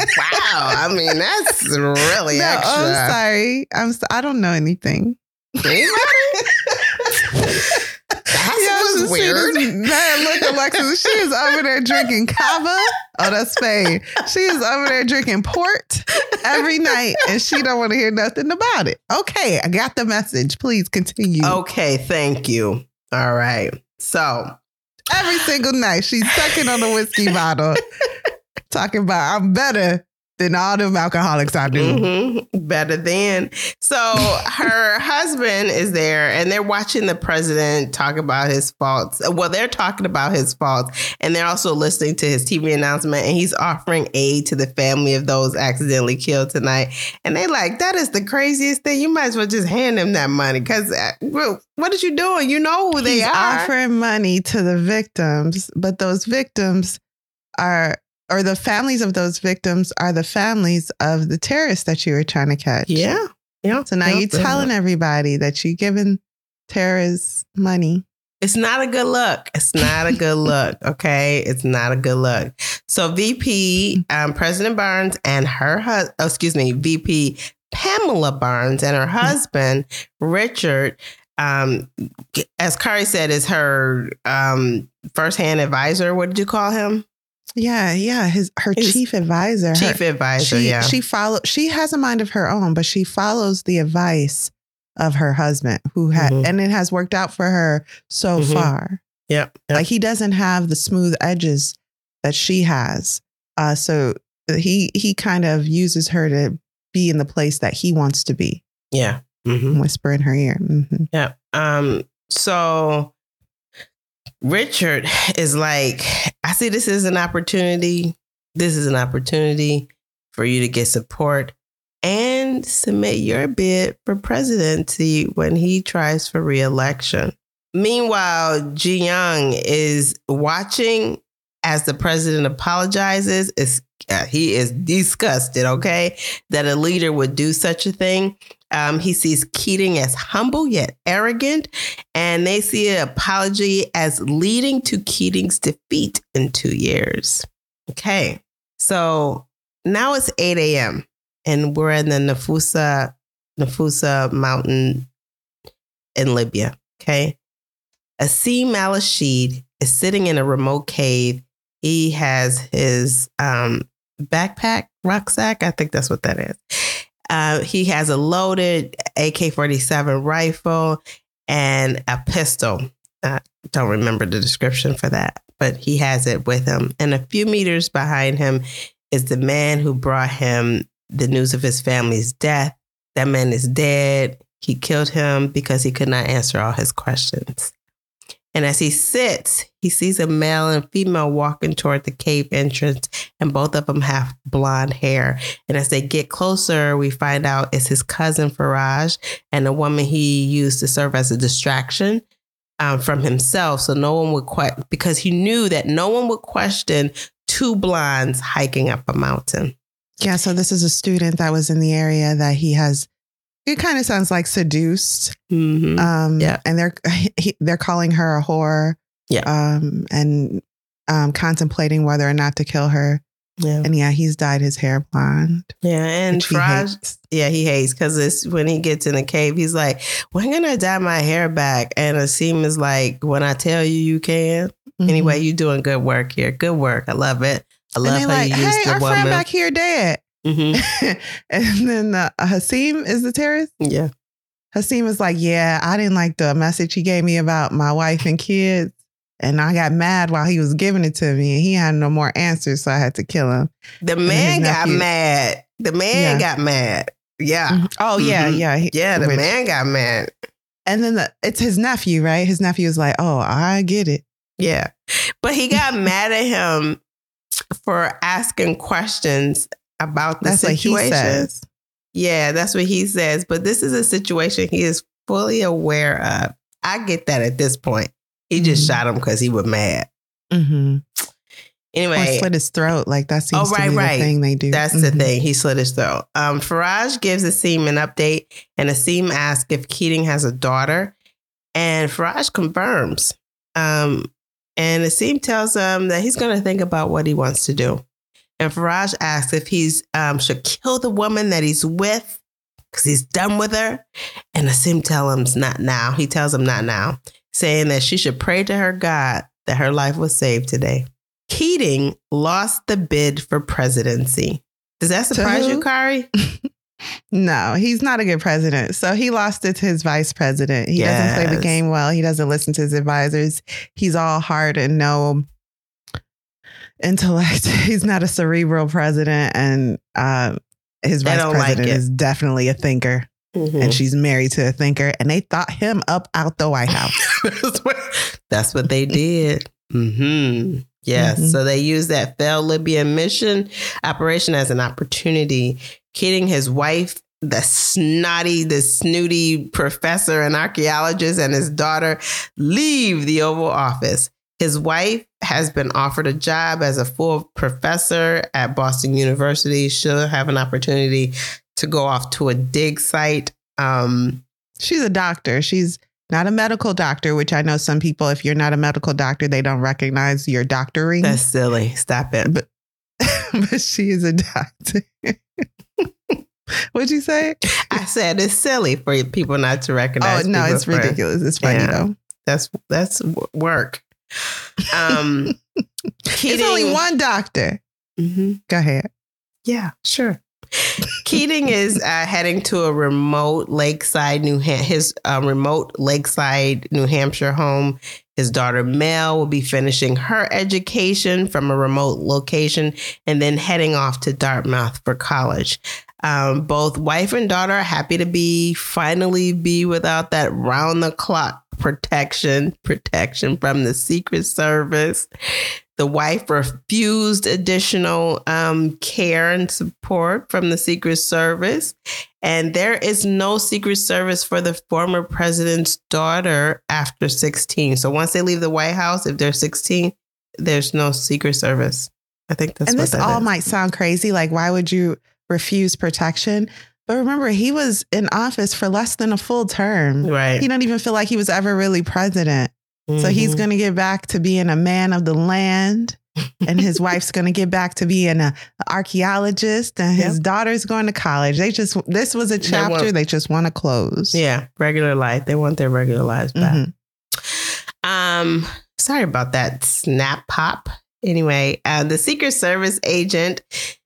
[SPEAKER 2] I mean, that's really
[SPEAKER 1] no,
[SPEAKER 2] extra.
[SPEAKER 1] I'm sorry. I'm. So, I don't know anything.
[SPEAKER 2] That
[SPEAKER 1] Y'all
[SPEAKER 2] was weird.
[SPEAKER 1] Mad look, Alexis. She is over there drinking cava. Oh, that's Spain. She is over there drinking port every night, and she don't want to hear nothing about it. Okay, I got the message. Please continue.
[SPEAKER 2] Okay, thank you. All right. So,
[SPEAKER 1] Every single night, she's sucking on a whiskey bottle, talking about I'm better than all them alcoholics I do.
[SPEAKER 2] mhm, better than. So, her husband is there and they're watching the president talk about his faults. Well, they're talking about his faults and they're also listening to his TV announcement and he's offering aid to the family of those accidentally killed tonight. And they're like, that is the craziest thing. You might as well just hand them that money because what are you doing? You know who they
[SPEAKER 1] He's
[SPEAKER 2] are.
[SPEAKER 1] offering money to the victims, but those victims are, or the families of those victims are the families of the terrorists that you were trying to catch.
[SPEAKER 2] Yeah. Yeah.
[SPEAKER 1] So now
[SPEAKER 2] Yeah,
[SPEAKER 1] you're telling everybody that you're giving terrorists money.
[SPEAKER 2] It's not a good look. It's not a good look. Okay. It's not a good look. So VP, um, President Barnes and her husband, oh, excuse me, VP Pamela Barnes and her husband, Richard, um, as Kari said, is her um, firsthand advisor. What did you call him?
[SPEAKER 1] Yeah, yeah. His her
[SPEAKER 2] His
[SPEAKER 1] chief advisor. her-
[SPEAKER 2] Chief advisor.
[SPEAKER 1] she
[SPEAKER 2] yeah.
[SPEAKER 1] she follow she has a mind of her own, but she follows the advice of her husband, who had
[SPEAKER 2] Mhm.
[SPEAKER 1] and it has worked out for her so
[SPEAKER 2] Mhm.
[SPEAKER 1] far.
[SPEAKER 2] yep. yep.
[SPEAKER 1] Like he doesn't have the smooth edges that she has. Uh, so he he kind of uses her to be in the place that he wants to be.
[SPEAKER 2] yeah. Mhm.
[SPEAKER 1] Whisper in her ear. Mhm.
[SPEAKER 2] Yeah. Um, so Richard is like, I see this as an opportunity. This is an opportunity for you to get support and submit your bid for presidency when he tries for reelection. Meanwhile, Jiang is watching as the president apologizes. Is uh, he is disgusted, okay, that a leader would do such a thing. Um, he sees Keating as humble yet arrogant, and they see an apology as leading to Keating's defeat in two years. Okay, so now it's 8 a.m. and we're in the Nafusa Nafusa mountain in Libya. Okay. Asim Al Rashid is sitting in a remote cave. He has his um, backpack, rucksack. I think that's what that is. Uh, he has a loaded AK 47 rifle and a pistol. I don't remember the description for that, but he has it with him. And a few meters behind him is the man who brought him the news of his family's death. That man is dead. He killed him because he could not answer all his questions. And as he sits, he sees a male and female walking toward the cave entrance, and both of them have blonde hair. And as they get closer, we find out it's his cousin Faraj and a woman he used to serve as a distraction um, from himself. So no one would question, because he knew that no one would question two blondes hiking up a mountain.
[SPEAKER 1] Yeah, so this is a student that was in the area that he has it kind of sounds like seduced.
[SPEAKER 2] Mm-hmm.
[SPEAKER 1] Um,
[SPEAKER 2] Yeah.
[SPEAKER 1] and they're he, they're calling her a whore.
[SPEAKER 2] Yeah.
[SPEAKER 1] Um, and um, contemplating whether or not to kill her.
[SPEAKER 2] Yeah.
[SPEAKER 1] And yeah, he's dyed his hair blonde.
[SPEAKER 2] Yeah. And Faraj, yeah, he hates because it's when he gets in the cave, he's like, when can I going to dye my hair back? And Asim is like, when I tell you, you can.
[SPEAKER 1] Mhm.
[SPEAKER 2] Anyway, you're doing good work here. Good work. I love it. I love
[SPEAKER 1] they
[SPEAKER 2] how
[SPEAKER 1] like,
[SPEAKER 2] you use
[SPEAKER 1] hey,
[SPEAKER 2] the
[SPEAKER 1] our
[SPEAKER 2] woman.
[SPEAKER 1] friend back here dead.
[SPEAKER 2] Mhm.
[SPEAKER 1] and then uh, Hasim is the terrorist.
[SPEAKER 2] Yeah.
[SPEAKER 1] Hasim was like, yeah, I didn't like the message he gave me about my wife and kids. And I got mad while he was giving it to me, and he had no more answers, so I had to kill him.
[SPEAKER 2] The man got mad. The man
[SPEAKER 1] Yeah.
[SPEAKER 2] got mad. Yeah.
[SPEAKER 1] Oh yeah,
[SPEAKER 2] Mhm.
[SPEAKER 1] yeah, he-
[SPEAKER 2] Yeah. The
[SPEAKER 1] which-
[SPEAKER 2] man got mad.
[SPEAKER 1] And then the, it's his nephew, right? His nephew was like, "Oh, I get it."
[SPEAKER 2] Yeah. But he got mad at him for asking questions about the
[SPEAKER 1] That's what he
[SPEAKER 2] situation.
[SPEAKER 1] says.
[SPEAKER 2] Yeah, that's what he says. But this is a situation he is fully aware of. I get that at this point. He just
[SPEAKER 1] Mhm.
[SPEAKER 2] shot him because he was mad.
[SPEAKER 1] Mm-hmm. Or slit his throat. Like that seems
[SPEAKER 2] Oh, right,
[SPEAKER 1] to be
[SPEAKER 2] right.
[SPEAKER 1] the thing they do.
[SPEAKER 2] that's the
[SPEAKER 1] Mhm.
[SPEAKER 2] thing. He slit his throat. Um, Faraj gives Asim an update, and Asim asks if Keating has a daughter, and Faraj confirms. Um, and Asim tells him that he's going to think about what he wants to do. And Faraj asks if he's um, should kill the woman that he's with because he's done with her. And Asim tells him not now. He tells him not now, saying that she should pray to her God that her life was saved today. Keating lost the bid for presidency. Does that surprise you, Kari?
[SPEAKER 1] No, he's not a good president. So he lost it to his vice president. He doesn't play the game well. He doesn't listen to his advisors. He's all heart and no intellect. He's not a cerebral president, and uh, his vice
[SPEAKER 2] like
[SPEAKER 1] president
[SPEAKER 2] it.
[SPEAKER 1] is definitely a thinker.
[SPEAKER 2] Mhm.
[SPEAKER 1] And she's married to a thinker, and they thought him up out the White House.
[SPEAKER 2] that's, what, that's what they did. hmm Yes.
[SPEAKER 1] Mhm.
[SPEAKER 2] So they used that failed Libyan mission operation as an opportunity, kidding his wife, the snotty, the snooty professor and archaeologist, and his daughter leave the Oval Office. His wife has been offered a job as a full professor at Boston University. She'll have an opportunity to go off to a dig site. Um,
[SPEAKER 1] She's a doctor. She's not a medical doctor, which I know some people, if you're not a medical doctor, they don't recognize your doctoring.
[SPEAKER 2] that's silly. Stop it.
[SPEAKER 1] but but she is a doctor. What'd you say?
[SPEAKER 2] I said it's silly for people not to recognize.
[SPEAKER 1] Oh
[SPEAKER 2] no,
[SPEAKER 1] it's
[SPEAKER 2] for-
[SPEAKER 1] ridiculous. It's funny
[SPEAKER 2] Yeah.
[SPEAKER 1] though.
[SPEAKER 2] That's that's work. Um,
[SPEAKER 1] It's only one doctor.
[SPEAKER 2] Mhm.
[SPEAKER 1] Go ahead.
[SPEAKER 2] Yeah, sure. Keating is uh, heading to a remote lakeside New Ham- his uh, remote lakeside New Hampshire home. His daughter Mel will be finishing her education from a remote location and then heading off to Dartmouth for college. Um, both wife and daughter are happy to be finally be without that round the clock protection protection from the Secret Service. The wife refused additional um, care and support from the Secret Service. And there is no Secret Service for the former president's daughter after 16. So once they leave the White House, if they're 16, there's no Secret Service. I think that's
[SPEAKER 1] and this
[SPEAKER 2] that
[SPEAKER 1] all
[SPEAKER 2] is.
[SPEAKER 1] might sound crazy. Like, why would you refuse protection? But remember, he was in office for less than a full term.
[SPEAKER 2] right.
[SPEAKER 1] He don't even feel like he was ever really president. So he's
[SPEAKER 2] Mhm.
[SPEAKER 1] going to get back to being a man of the land. and his wife's going to get back to being an archaeologist, and his
[SPEAKER 2] Yep.
[SPEAKER 1] daughter's going to college. They just this was a
[SPEAKER 2] They
[SPEAKER 1] chapter
[SPEAKER 2] want-
[SPEAKER 1] they just want to close.
[SPEAKER 2] Yeah, regular life. They want their regular lives back.
[SPEAKER 1] Mhm.
[SPEAKER 2] Um, sorry about that snap pop. Anyway, uh, the Secret Service agent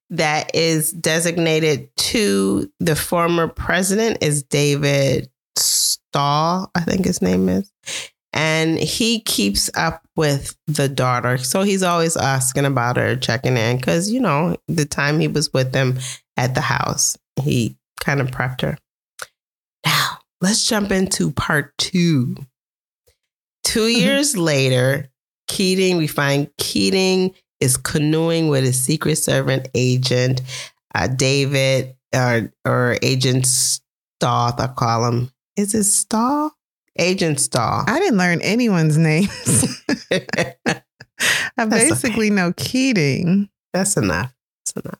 [SPEAKER 2] that is designated to the former president is David Stahl, I think his name is. And he keeps up with the daughter. So he's always asking about her, checking in, because, you know, the time he was with them at the house, he kind of prepped her. Now, let's jump into part two. 2
[SPEAKER 1] Mhm.
[SPEAKER 2] years later, Keating, we find Keating is canoeing with his secret servant agent, uh, David, or, or Agent Stahl, I call him. Is it Stahl? Agent Stahl.
[SPEAKER 1] I didn't learn anyone's names. I basically know Keating.
[SPEAKER 2] That's enough. That's enough.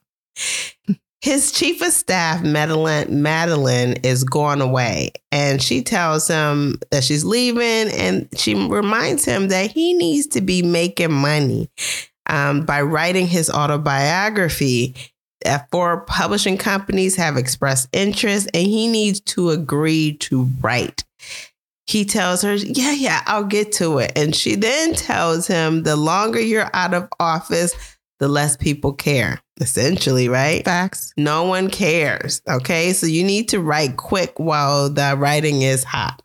[SPEAKER 2] His chief of staff, Madeline, Madeline, is going away, and she tells him that she's leaving, and she reminds him that he needs to be making money um, by writing his autobiography. Four publishing companies have expressed interest, and he needs to agree to write. He tells her, Yeah, yeah, I'll get to it. And she then tells him, The longer you're out of office, the less people care, essentially, right?
[SPEAKER 1] Facts.
[SPEAKER 2] No one cares. Okay. So you need to write quick while the writing is hot.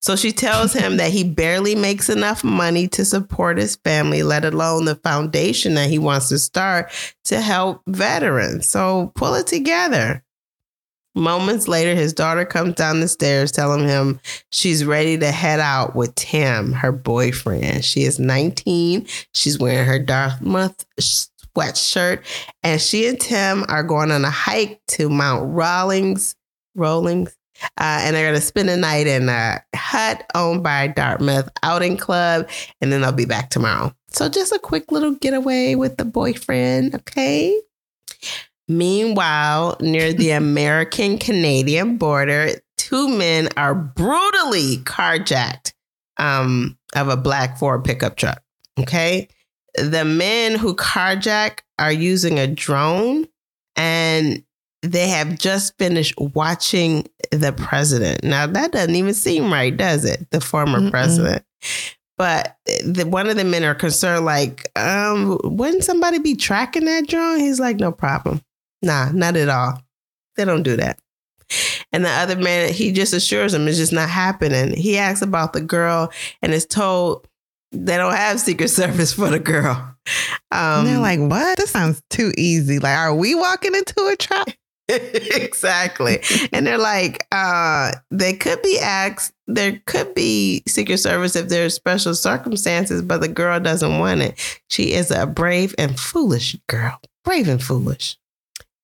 [SPEAKER 2] So she tells him that he barely makes enough money to support his family, let alone the foundation that he wants to start to help veterans. So pull it together. Moments later, his daughter comes down the stairs telling him she's ready to head out with Tim, her boyfriend. She is 19. She's wearing her Dartmouth sweatshirt, and she and Tim are going on a hike to Mount Rawlings, Rollings, uh, and they're going to spend the night in a hut owned by Dartmouth Outing Club, and then they'll be back tomorrow. So just a quick little getaway with the boyfriend, okay? Meanwhile, near the American Canadian border, two men are brutally carjacked um, of a black Ford pickup truck. Okay. The men who carjack are using a drone and they have just finished watching the president. Now, that doesn't even seem right, does it? The former
[SPEAKER 1] Mm-mm.
[SPEAKER 2] president. But the, one of the men are concerned, like, um, wouldn't somebody be tracking that drone? He's like, no problem. Nah, not at all. They don't do that. And the other man, he just assures him it's just not happening. He asks about the girl and is told they don't have Secret Service for the girl. Um,
[SPEAKER 1] they're like, what? This sounds too easy. Like, are we walking into a trap?
[SPEAKER 2] exactly. And they're like, uh, they could be asked, there could be Secret Service if there's special circumstances, but the girl doesn't want it. She is a brave and foolish girl. Brave and foolish.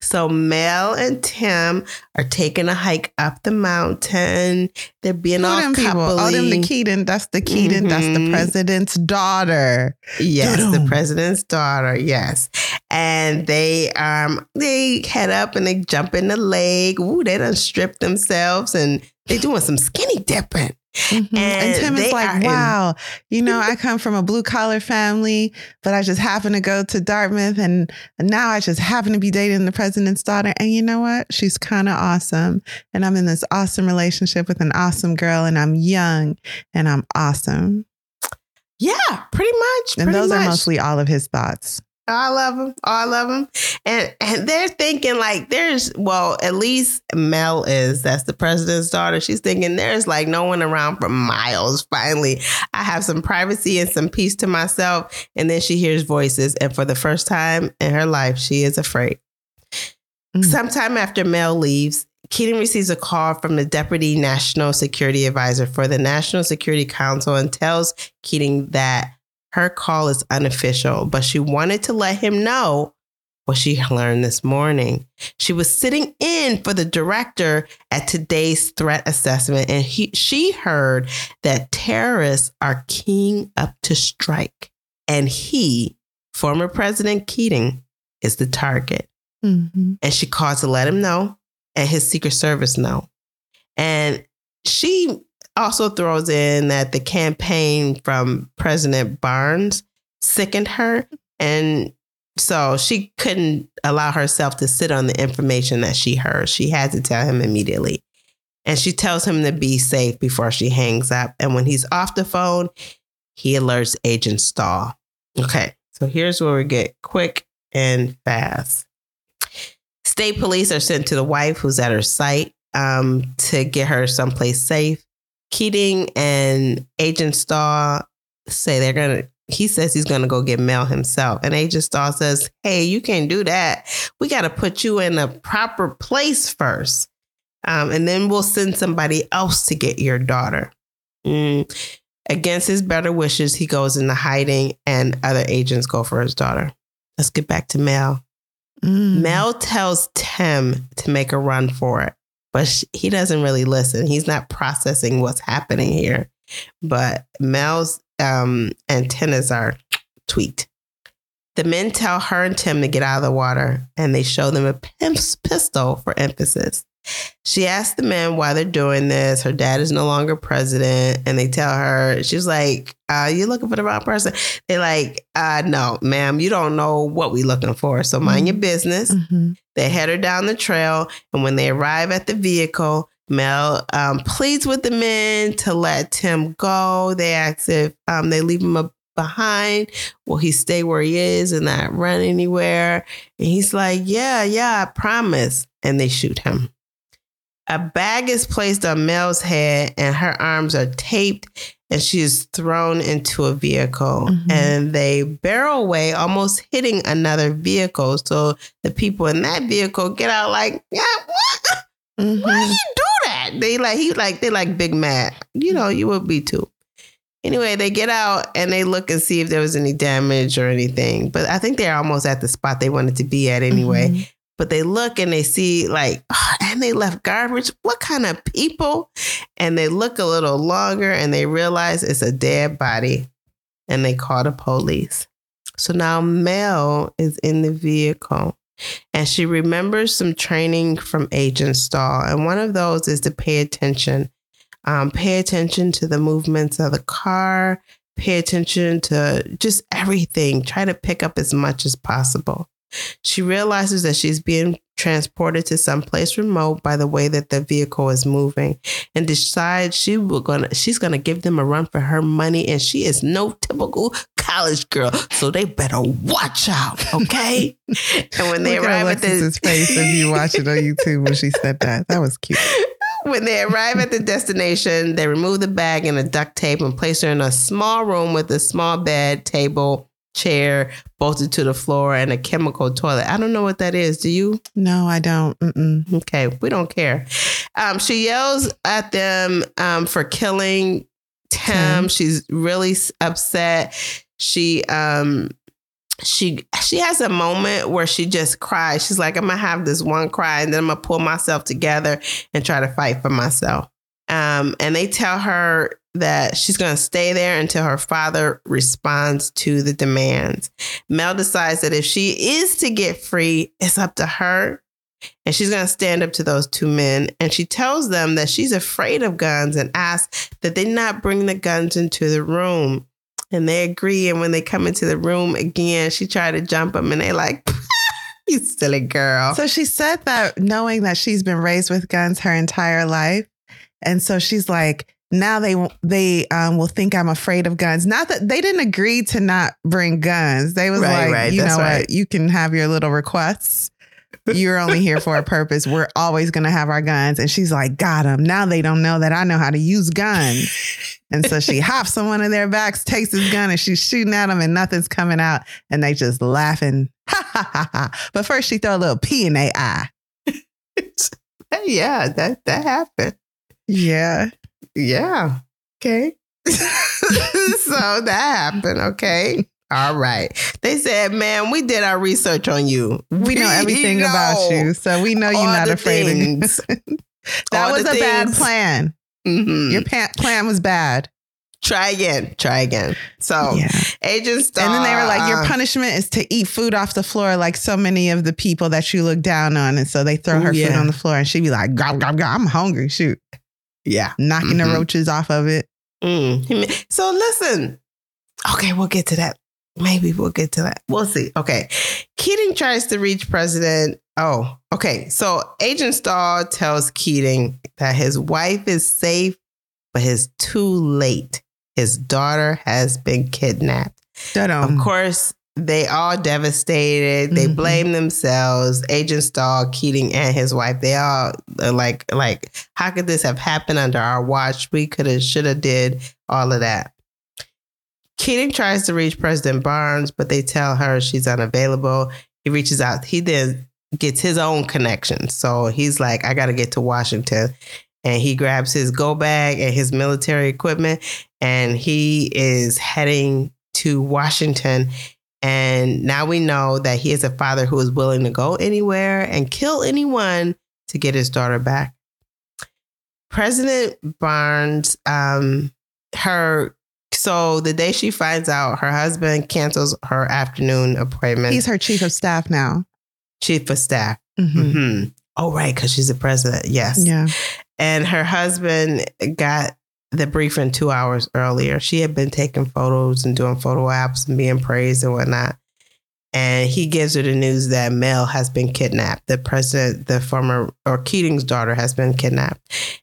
[SPEAKER 2] So Mel and Tim are taking a hike up the mountain. They're being
[SPEAKER 1] Who
[SPEAKER 2] all
[SPEAKER 1] them people? Oh, them the. Keaton. That's the Keaton. That's the
[SPEAKER 2] Mhm.
[SPEAKER 1] president's daughter.
[SPEAKER 2] Yes, the
[SPEAKER 1] Doo-doo.
[SPEAKER 2] president's daughter. Yes, and they um they head up and they jump in the lake. Ooh, they done strip themselves and they doing some skinny dipping.
[SPEAKER 1] Mhm. And,
[SPEAKER 2] And
[SPEAKER 1] Tim is like,
[SPEAKER 2] in-
[SPEAKER 1] wow, you know, I come from a blue collar family, but I just happen to go to Dartmouth and now I just happen to be dating the president's daughter. And you know what? She's kind of awesome. And I'm in this awesome relationship with an awesome girl and I'm young and I'm awesome.
[SPEAKER 2] Yeah, pretty much.
[SPEAKER 1] And
[SPEAKER 2] pretty
[SPEAKER 1] those are mostly all of his thoughts.
[SPEAKER 2] All love them, I love them, and and they're thinking like there's well at least Mel is that's the president's daughter. She's thinking there's like no one around for miles. Finally, I have some privacy and some peace to myself. And then she hears voices, and for the first time in her life, she is afraid.
[SPEAKER 1] Mm.
[SPEAKER 2] Sometime after Mel leaves, Keating receives a call from the Deputy National Security Advisor for the National Security Council and tells Keating that her call is unofficial, but she wanted to let him know what she learned this morning. She was sitting in for the director at today's threat assessment, and he, she heard that terrorists are keying up to strike. And he, former President Keating, is the target
[SPEAKER 1] Mhm.
[SPEAKER 2] and she called to let him know and his secret service know and she also throws in that the campaign from president barnes sickened her. And so she couldn't allow herself to sit on the information that she heard. She had to tell him immediately. And she tells him to be safe before she hangs up. And when he's off the phone, he alerts Agent Stahl. Okay, so here's where we get quick and fast. State police are sent to the wife who's at her site um, to get her someplace safe. Keating and Agent Stahl say they're going to he says he's going to go get Mel himself. And Agent Stahl says, Hey, you can't do that. We got to put you in a proper place first. Um, and then we'll send somebody else to get your daughter. Mm. Against his better wishes, he goes into hiding, and other agents go for his daughter. Let's get back to Mel. Mm. Mel tells Tim to make a run for it, but he doesn't really listen. He's not processing what's happening here. But Mel's um, antennas are tweaked. The men tell her and Tim to get out of the water, and they show them a pimp's pistol for emphasis. She asks the men why they're doing this. Her dad is no longer president, and they tell her she's like, uh, "You're looking for the wrong person." They're like, uh, "No, ma'am, you don't know what we're looking for. So mind mm-hmm. your business." Mm-hmm. They head her down the trail, and when they arrive at the vehicle, Mel um, pleads with the men to let Tim go. They ask if um, they leave him behind. Will he stay where he is and not run anywhere? And he's like, Yeah, yeah, I promise. And they shoot him. A bag is placed on Mel's head, and her arms are taped, and she is thrown into a vehicle. Mm-hmm. And they barrel away, almost hitting another vehicle. So the people in that vehicle get out like, yeah, what? Mm-hmm. Why you do that? They like he like they like big mad. You know, you would be too. Anyway, they get out and they look and see if there was any damage or anything. But I think they're almost at the spot they wanted to be at anyway. Mm-hmm. But they look and they see like, oh, and they left garbage. What kind of people? And they look a little longer and they realize it's a dead body. And they call the police. So now Mel is in the vehicle and she remembers some training from Agent Stahl. And one of those is to pay attention. Um, pay attention to the movements of the car, pay attention to just everything. Try to pick up as much as possible. She realizes that she's being transported to some place remote by the way that the vehicle is moving and decides she will gonna she's gonna give them a run for her money and she is no typical college girl. So they better watch out okay? And when they
[SPEAKER 1] Look
[SPEAKER 2] arrive
[SPEAKER 1] at, at the face if you watch it on youtube when she said that. That was cute.
[SPEAKER 2] When they arrive at the destination they remove the bag and a duct tape and place her in a small room with a small bed table chair bolted to the floor and a chemical toilet. I don't know what that is. Do you?
[SPEAKER 1] No, I don't. Mm-mm.
[SPEAKER 2] Okay, we don't care. Um, she yells at them um, for killing Tim. She's really upset. She um she she has a moment where she just cries. She's like, I'm gonna have this one cry and then I'm gonna pull myself together and try to fight for myself. Um, and they tell her that she's going to stay there until her father responds to the demands. Mel decides that if she is to get free, it's up to her. And she's going to stand up to those two men. And she tells them that she's afraid of guns and asks that they not bring the guns into the room. And they agree. And when they come into the room again, she tried to jump them and they like, you silly girl.
[SPEAKER 1] So she said that knowing that she's been raised with guns her entire life. And so she's like, now they they um, will think I'm afraid of guns. Not that they didn't agree to not bring guns. They was right, like, right, you know right. what, you can have your little requests. You're only here for a purpose. We're always gonna have our guns. And she's like, got them. Now they don't know that I know how to use guns. And so she hops on one of their backs, takes his gun, and she's shooting at them, and nothing's coming out. And they just laughing, ha ha ha ha. But first, she throw a little P in their eye.
[SPEAKER 2] yeah, that that happened.
[SPEAKER 1] Yeah.
[SPEAKER 2] Yeah. Okay. so that happened. Okay. All right. They said, man, we did our research on you.
[SPEAKER 1] We know everything know about you. So we know you're not afraid of things. of That was a things. bad plan. Mm-hmm. Your pa- plan was bad.
[SPEAKER 2] Try again. Try again. So yeah. agents
[SPEAKER 1] And then they were like, your punishment is to eat food off the floor like so many of the people that you look down on. And so they throw her yeah. food on the floor and she'd be like, gob, gob, gob, I'm hungry. Shoot.
[SPEAKER 2] Yeah.
[SPEAKER 1] Knocking mm-hmm. the roaches off of it.
[SPEAKER 2] Mm. So listen. Okay, we'll get to that maybe we'll get to that. We'll see. Okay. Keating tries to reach President. Oh, okay. So Agent Stahl tells Keating that his wife is safe, but it's too late. His daughter has been kidnapped.
[SPEAKER 1] Da-dum.
[SPEAKER 2] Of course, they all devastated. They
[SPEAKER 1] Mhm.
[SPEAKER 2] blame themselves. Agent Stahl, Keating, and his wife. They all are like, like, how could this have happened under our watch? We could have, should have, did all of that. Keating tries to reach President Barnes, but they tell her she's unavailable. He reaches out. He then gets his own connection. So he's like, I got to get to Washington. And he grabs his go bag and his military equipment, and he is heading to Washington. And now we know that he is a father who is willing to go anywhere and kill anyone to get his daughter back. President Barnes, um, her so the day she finds out her husband cancels her afternoon appointment,
[SPEAKER 1] He's her chief of staff now.
[SPEAKER 2] chief of staff.
[SPEAKER 1] Mhm.
[SPEAKER 2] hmm Oh, right, because she's the president. Yes.
[SPEAKER 1] Yeah.
[SPEAKER 2] And her husband got the briefing two hours earlier. She had been taking photos and doing photo apps and being praised and whatnot. And he gives her the news that Mel has been kidnapped. The president, the former or Keating's daughter has been kidnapped.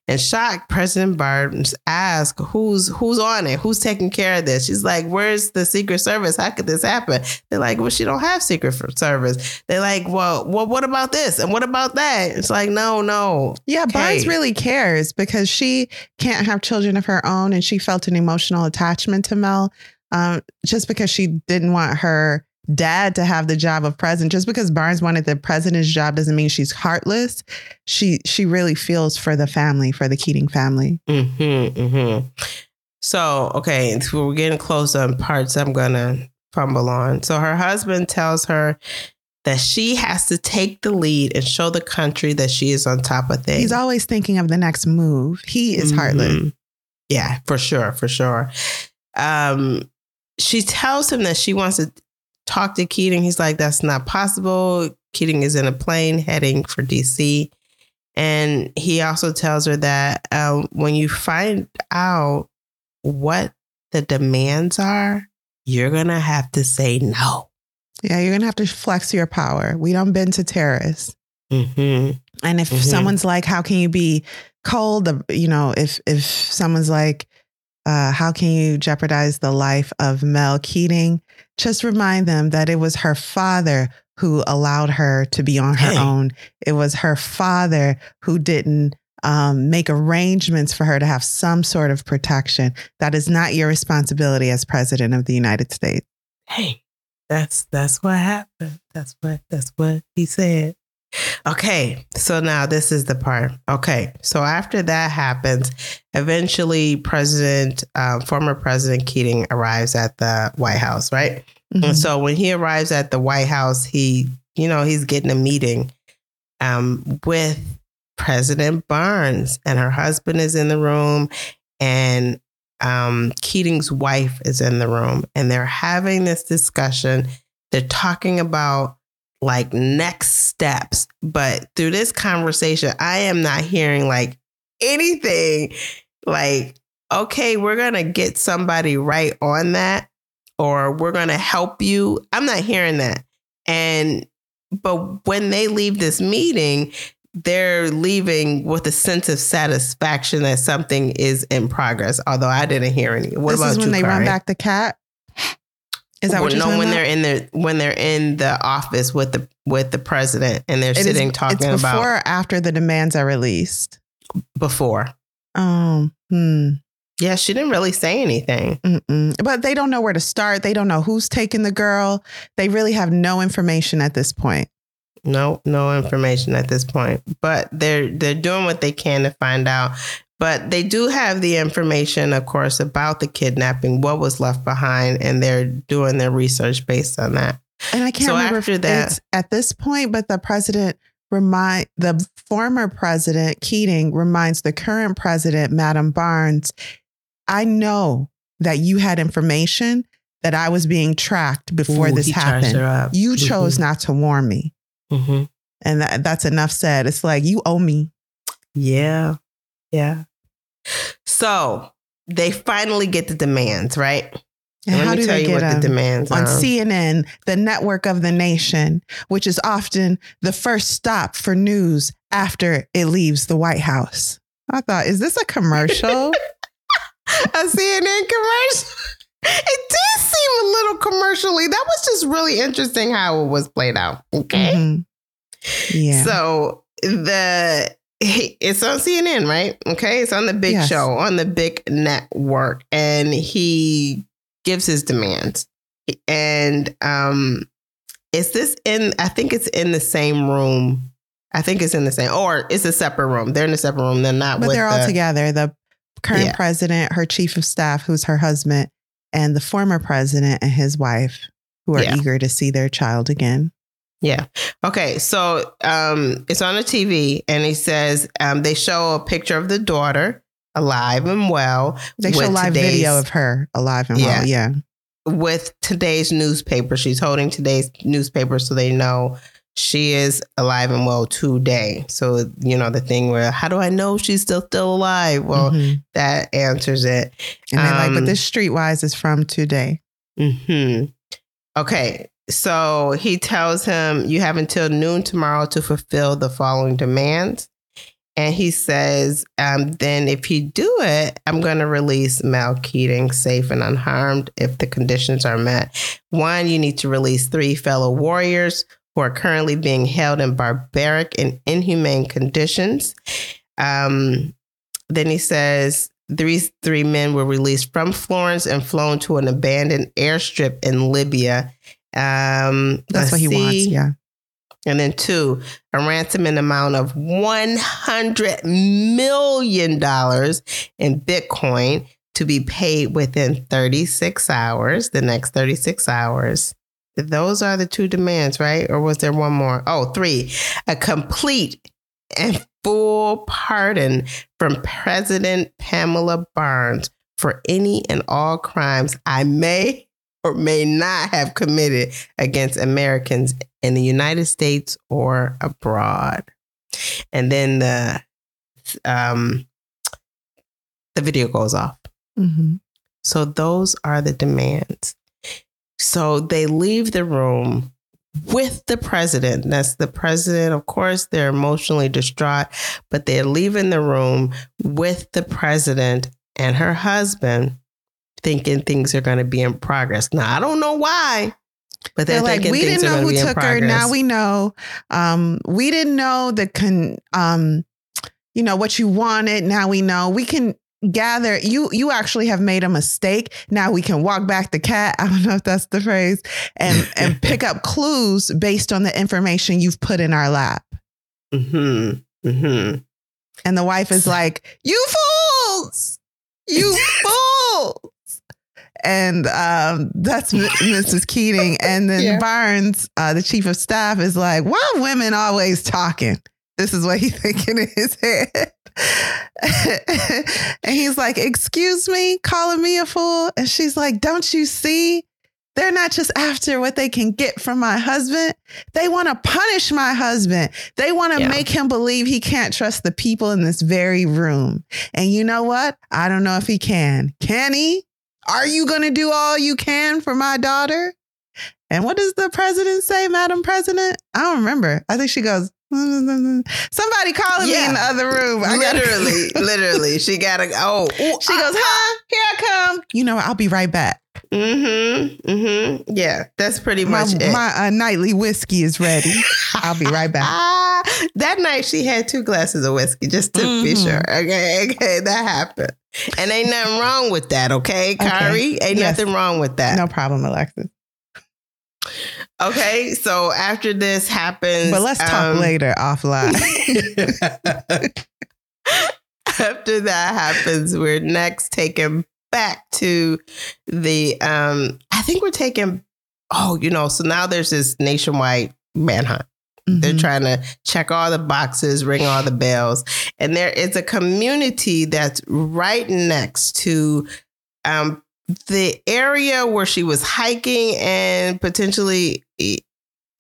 [SPEAKER 2] And shocked, President Barnes asked, Who's who's on it? Who's taking care of this? She's like, Where's the Secret Service? How could this happen? They're like, Well, she don't have Secret Service. They're like, Well, well, what about this? And what about that? It's like, no, no.
[SPEAKER 1] Yeah, Barnes really cares because she can't have children of her own and she felt an emotional attachment to Mel um, just because she didn't want her dad to have the job of president. Just because Barnes wanted the president's job doesn't mean she's heartless. She she really feels for the family, for the Keating family.
[SPEAKER 2] Mm-hmm, mm-hmm. So, okay, so we're getting close on parts I'm gonna fumble on. So her husband tells her that she has to take the lead and show the country that she is on top of things.
[SPEAKER 1] He's always thinking of the next move. He is heartless.
[SPEAKER 2] Mhm. Yeah, for sure, for sure. Um, she tells him that she wants to talk to Keating. He's like, that's not possible. Keating is in a plane heading for DC. And he also tells her that um, when you find out what the demands are, you're going to have to say no.
[SPEAKER 1] Yeah, you're gonna have to flex your power. We don't bend to terrorists.
[SPEAKER 2] Mm-hmm.
[SPEAKER 1] And if
[SPEAKER 2] Mhm.
[SPEAKER 1] someone's like, "How can you be cold?" You know, if if someone's like, uh, "How can you jeopardize the life of Mel Keating?" Just remind them that it was her father who allowed her to be on her
[SPEAKER 2] Hey.
[SPEAKER 1] own. It was her father who didn't um, make arrangements for her to have some sort of protection. That is not your responsibility as president of the United States.
[SPEAKER 2] hey, that's that's what happened. That's what that's what he said. Okay, so now this is the part. Okay, so after that happens, eventually President, um, former President Keating arrives at the White House, right?
[SPEAKER 1] Mhm.
[SPEAKER 2] And so when he arrives at the White House, he, you know, he's getting a meeting um, with President Barnes, and her husband is in the room, and um, Keating's wife is in the room, and they're having this discussion. They're talking about like next steps, but through this conversation, I am not hearing like anything like, okay, we're gonna get somebody right on that or we're going to help you. I'm not hearing that. And, but when they leave this meeting, they're leaving with a sense of satisfaction that something is in progress. Although I didn't hear any. What
[SPEAKER 1] this
[SPEAKER 2] about
[SPEAKER 1] is when
[SPEAKER 2] you,
[SPEAKER 1] they run back the cat. Is that what you're
[SPEAKER 2] no,
[SPEAKER 1] talking
[SPEAKER 2] when
[SPEAKER 1] about?
[SPEAKER 2] they're in the when they're in the office with the with the president and they're
[SPEAKER 1] It is-
[SPEAKER 2] sitting talking
[SPEAKER 1] it's before or after the demands are released.
[SPEAKER 2] before.
[SPEAKER 1] Oh, hmm.
[SPEAKER 2] Yeah, she didn't really say anything.
[SPEAKER 1] Mm-mm. But they don't know where to start. They don't know who's taking the girl. They really have no information at this point.
[SPEAKER 2] No, no information at this point. But they're they're doing what they can to find out. But they do have the information, of course, about the kidnapping, what was left behind, and they're doing their research based on that.
[SPEAKER 1] And I can't
[SPEAKER 2] So
[SPEAKER 1] remember
[SPEAKER 2] after
[SPEAKER 1] if
[SPEAKER 2] that-
[SPEAKER 1] at this point, but the president remind the former president Keating reminds the current president, Madam Barnes, I know that you had information that I was being tracked before
[SPEAKER 2] Ooh,
[SPEAKER 1] this happened. You chose not to warn me.
[SPEAKER 2] Mhm.
[SPEAKER 1] And that, that's enough said. It's like you owe me.
[SPEAKER 2] Yeah. Yeah. So they finally get the demands, right?
[SPEAKER 1] And
[SPEAKER 2] Let
[SPEAKER 1] how
[SPEAKER 2] me
[SPEAKER 1] do
[SPEAKER 2] tell
[SPEAKER 1] they
[SPEAKER 2] you
[SPEAKER 1] get
[SPEAKER 2] what the demands
[SPEAKER 1] on
[SPEAKER 2] are.
[SPEAKER 1] CNN, the network of the nation, which is often the first stop for news after it leaves the White House. I thought, is this a commercial?
[SPEAKER 2] a CNN commercial. It did seem a little commercially. That was just really interesting how it was played out. Okay.
[SPEAKER 1] Mhm. Yeah.
[SPEAKER 2] So the it's on CNN, right? Okay, it's on the big
[SPEAKER 1] Yes.
[SPEAKER 2] show on the big network, and he gives his demands. And um, is this in? I think it's in the same room. I think it's in the same, or it's a separate room. They're in a separate room. They're not.
[SPEAKER 1] but they're all
[SPEAKER 2] the-
[SPEAKER 1] together. The current
[SPEAKER 2] Yeah.
[SPEAKER 1] president, her chief of staff, who's her husband, and the former president and his wife, who are
[SPEAKER 2] Yeah.
[SPEAKER 1] eager to see their child again.
[SPEAKER 2] Yeah. Okay. So um, it's on the TV, and he says um, they show a picture of the daughter alive and well
[SPEAKER 1] They show
[SPEAKER 2] with
[SPEAKER 1] live video of her alive and
[SPEAKER 2] Yeah.
[SPEAKER 1] well. Yeah.
[SPEAKER 2] with today's newspaper. She's holding today's newspaper so they know she is alive and well today. So, you know, the thing where, how do I know she's still still alive? Well,
[SPEAKER 1] Mhm.
[SPEAKER 2] that answers it.
[SPEAKER 1] and they're like,
[SPEAKER 2] um,
[SPEAKER 1] but this streetwise is from today.
[SPEAKER 2] hmm Okay. So he tells him, you have until noon tomorrow to fulfill the following demands. And he says, um, then if you do it, I'm going to release Mel Keating safe and unharmed if the conditions are met. One, you need to release three fellow warriors who are currently being held in barbaric and inhumane conditions. Um, then he says, these three men were released from Florence and flown to an abandoned airstrip in Libya. Um,
[SPEAKER 1] That's what he wants. Yeah.
[SPEAKER 2] And then two, a ransom in amount of $100 million in Bitcoin to be paid within 36 hours, the next 36 hours. Those are the two demands, right? Or was there one more? Oh, three, a complete and full pardon from President Pamela Barnes for any and all crimes I may or may not have committed against Americans in the United States or abroad. And then the um the video goes off.
[SPEAKER 1] hmm
[SPEAKER 2] So those are the demands. So they leave the room with the president. That's the president. Of course, they're emotionally distraught, but they're leaving the room with the president and her husband, thinking things are going to be in progress. Now, I don't know why, but they're,
[SPEAKER 1] They're like, we didn't know who took her. Now we know. Um, we didn't know the con. Um, you know what you wanted. Now we know. We can gather. You you actually have made a mistake. Now we can walk back the cat. I don't know if that's the phrase, and and pick up clues based on the information you've put in our lap.
[SPEAKER 2] hmm hmm
[SPEAKER 1] And the wife is like, "You fools! You fools!" And um, that's Mrs. Keating. And then
[SPEAKER 2] Yeah.
[SPEAKER 1] Barnes, uh, the chief of staff, is like, "Why are women always talking?" This is what he's thinking in his head. and he's like, "Excuse me, calling me a fool?" And she's like, "Don't you see?" They're not just after what they can get from my husband. They want to punish my husband. They want to
[SPEAKER 2] Yeah.
[SPEAKER 1] make him believe he can't trust the people in this very room. And you know what? I don't know if he can. Can he? Are you going to do all you can for my daughter? And what does the president say, Madam President? I don't remember. I think she goes, somebody calling me in the other room. I gotta-
[SPEAKER 2] literally, literally, she got to. Oh,
[SPEAKER 1] She goes, huh? Here I come. You know. I'll be right back.
[SPEAKER 2] Mm-hmm. Mm-hmm. Yeah, that's pretty
[SPEAKER 1] My,
[SPEAKER 2] much it.
[SPEAKER 1] my uh, nightly whiskey is ready. I'll be right back.
[SPEAKER 2] That night she had two glasses of whiskey just to be
[SPEAKER 1] Mhm.
[SPEAKER 2] sure. Okay, okay, that happened. And ain't nothing wrong with that, okay,
[SPEAKER 1] Okay.
[SPEAKER 2] Kari? Ain't
[SPEAKER 1] Yes.
[SPEAKER 2] nothing wrong with that.
[SPEAKER 1] No problem, Alexis.
[SPEAKER 2] Okay, so after this happens.
[SPEAKER 1] But let's talk
[SPEAKER 2] um,
[SPEAKER 1] later offline.
[SPEAKER 2] after that happens, we're next taken back to the um I think we're taking oh, you know, so now there's this nationwide manhunt. They're
[SPEAKER 1] Mhm.
[SPEAKER 2] trying to check all the boxes, ring all the bells. And there is a community that's right next to um, the area where she was hiking and potentially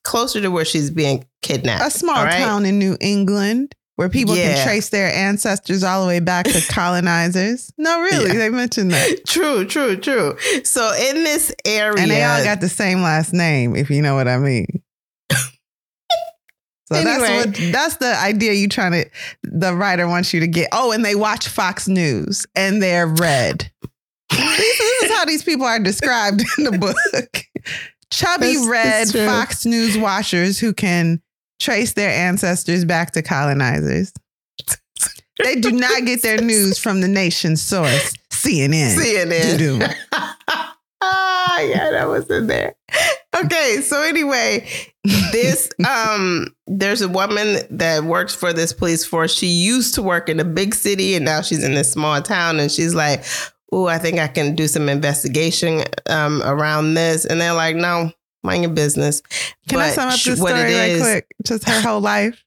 [SPEAKER 2] closer to where she's being kidnapped.
[SPEAKER 1] a small
[SPEAKER 2] all right?
[SPEAKER 1] town in New England where people
[SPEAKER 2] Yeah.
[SPEAKER 1] can trace their ancestors all the way back to colonizers. No, really,
[SPEAKER 2] Yeah.
[SPEAKER 1] they mentioned that.
[SPEAKER 2] True, true, true. So in this area,
[SPEAKER 1] And they all got the same last name, if you know what I mean. So
[SPEAKER 2] Anyway.
[SPEAKER 1] that's what that's the idea you trying to the writer wants you to get. Oh, and they watch Fox News and they're red. this, this is how these people are described in the book. Chubby
[SPEAKER 2] That's-
[SPEAKER 1] red
[SPEAKER 2] that's.
[SPEAKER 1] Fox News watchers who can trace their ancestors back to colonizers. They do not get their news from the nation's source, CNN.
[SPEAKER 2] CNN. Ah, yeah, that was in there. Okay, so anyway, this um there's a woman that works for this police force. She used to work in a big city and now she's in this small town and she's like, "Oh, I think I can do some investigation um around this." And they're like, "No, mind your business."
[SPEAKER 1] Can I
[SPEAKER 2] But
[SPEAKER 1] sum up this story right
[SPEAKER 2] is-
[SPEAKER 1] quick? Just her whole life.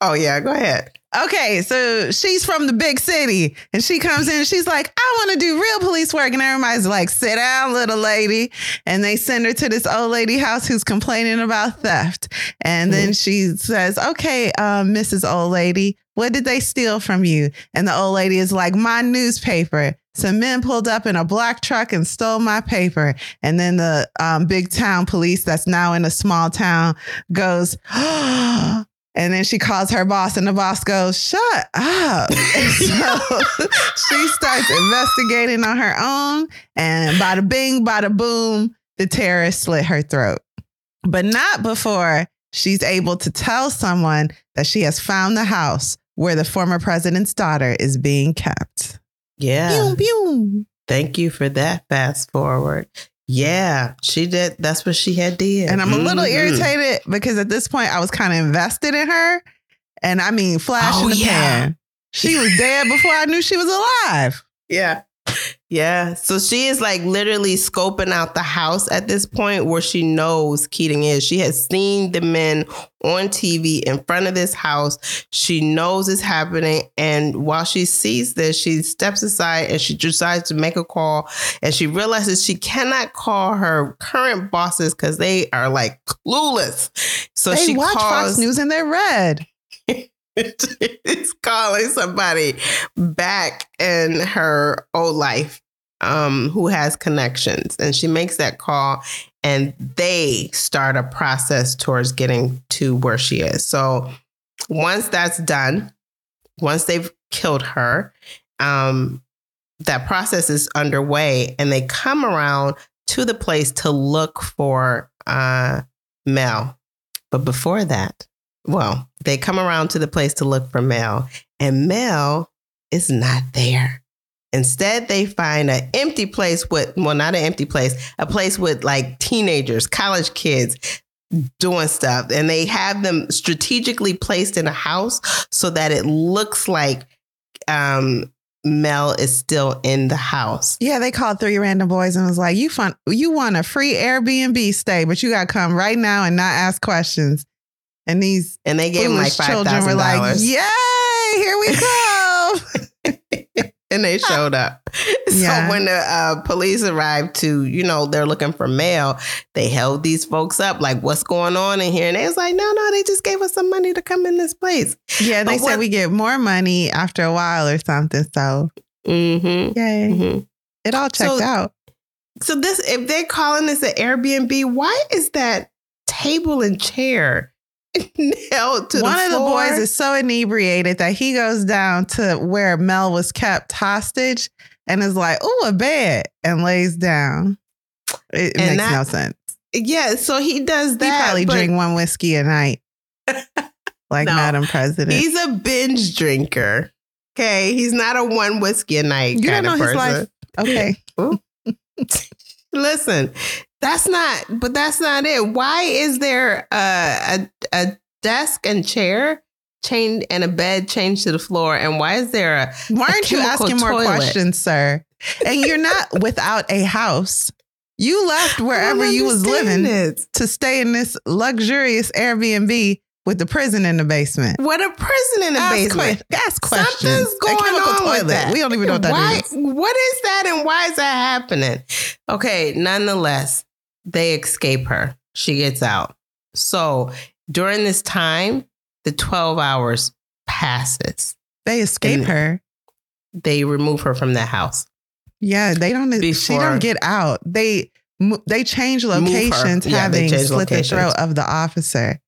[SPEAKER 2] Oh yeah, go ahead.
[SPEAKER 1] Okay, so she's from the big city and she comes in and she's like, I want to do real police work. And everybody's like, sit down, little lady. And they send her to this old lady house who's complaining about theft. And then she says, Okay, um, Mrs. Old Lady, what did they steal from you? And the old lady is like, My newspaper. Some men pulled up in a black truck and stole my paper. And then the um, big town police that's now in a small town goes, And then she calls her boss, and the boss goes, Shut up. And so she starts investigating on her own. And bada bing, bada boom, the terrorist slit her throat. But not before she's able to tell someone that she has found the house where the former president's daughter is being kept.
[SPEAKER 2] Yeah.
[SPEAKER 1] Pew, pew.
[SPEAKER 2] Thank you for that fast forward. Yeah, she did. That's what she had did.
[SPEAKER 1] And I'm a little
[SPEAKER 2] Mhm.
[SPEAKER 1] irritated because at this point I was kind of invested in her. And I mean, flash
[SPEAKER 2] Oh,
[SPEAKER 1] in the
[SPEAKER 2] yeah.
[SPEAKER 1] pan. She was dead before I knew she was alive.
[SPEAKER 2] Yeah. Yeah. So she is like literally scoping out the house at this point where she knows Keating is. She has seen the men on TV in front of this house. She knows it's happening. And while she sees this, she steps aside and she decides to make a call. And she realizes she cannot call her current bosses because they are like clueless. So
[SPEAKER 1] they
[SPEAKER 2] she
[SPEAKER 1] watch
[SPEAKER 2] calls
[SPEAKER 1] Fox News and they're red.
[SPEAKER 2] is calling somebody back in her old life um, who has connections. And she makes that call and they start a process towards getting to where she is. So once that's done, once they've killed her, um, that process is underway and they come around to the place to look for uh, Mel. But before that, well, they come around to the place to look for Mel, and Mel is not there. Instead, they find an empty place with, well, not an empty place, a place with like teenagers, college kids doing stuff. And they have them strategically placed in a house so that it looks like um, Mel is still in the house.
[SPEAKER 1] Yeah, they called three random boys and was like, "You fun, you want a free Airbnb stay, but you got to come right now and not ask questions." And these
[SPEAKER 2] And they gave him like
[SPEAKER 1] foolish
[SPEAKER 2] $5,000.
[SPEAKER 1] children were like, "Yay, here we go!"
[SPEAKER 2] and they showed up.
[SPEAKER 1] Yeah.
[SPEAKER 2] So when the uh, police arrived to, you know, they're looking for mail, they held these folks up, like, what's going on in here? And they was like, no, no, they just gave us some money to come in this place.
[SPEAKER 1] yeah, they
[SPEAKER 2] But
[SPEAKER 1] said
[SPEAKER 2] what-
[SPEAKER 1] we get more money after a while or something. So
[SPEAKER 2] Mm-hmm.
[SPEAKER 1] yay,
[SPEAKER 2] hmm
[SPEAKER 1] it all checked
[SPEAKER 2] So-
[SPEAKER 1] out.
[SPEAKER 2] So this, if they're calling this an Airbnb, why is that table and chair held to
[SPEAKER 1] One of the boys is so inebriated that he goes down to where Mel was kept hostage and is like, "Oh, a bed," and lays down. It,
[SPEAKER 2] And
[SPEAKER 1] makes
[SPEAKER 2] that-
[SPEAKER 1] no sense.
[SPEAKER 2] yeah, so he does that.
[SPEAKER 1] He probably
[SPEAKER 2] but
[SPEAKER 1] drink one whiskey a night, like
[SPEAKER 2] No.
[SPEAKER 1] Madam President.
[SPEAKER 2] He's a binge drinker. Okay, he's not a one whiskey a night
[SPEAKER 1] You
[SPEAKER 2] kind
[SPEAKER 1] don't
[SPEAKER 2] of
[SPEAKER 1] know his
[SPEAKER 2] person.
[SPEAKER 1] life. Okay,
[SPEAKER 2] Listen, that's not, but that's not it. Why is there a, a, a desk and chair chained and a bed changed to the floor? And why is there a,
[SPEAKER 1] why aren't you
[SPEAKER 2] chemical
[SPEAKER 1] asking more questions, sir? And you're not without a house. You left wherever you was living
[SPEAKER 2] it.
[SPEAKER 1] to stay in this luxurious Airbnb with the prison in the basement.
[SPEAKER 2] What a prison in the
[SPEAKER 1] ask
[SPEAKER 2] basement.
[SPEAKER 1] que- ask questions.
[SPEAKER 2] Something's going
[SPEAKER 1] chemical
[SPEAKER 2] on with that.
[SPEAKER 1] We don't even know what that
[SPEAKER 2] why,
[SPEAKER 1] is.
[SPEAKER 2] What is that and why is that happening? Okay, nonetheless, they escape her. She gets out. So during this time, the 12 hours passes,
[SPEAKER 1] They escape her.
[SPEAKER 2] they remove her from the house.
[SPEAKER 1] Yeah, they don't.
[SPEAKER 2] Before, she
[SPEAKER 1] don't get out. They they change locations,
[SPEAKER 2] Yeah,
[SPEAKER 1] having slit
[SPEAKER 2] locations.
[SPEAKER 1] the throat of the officer.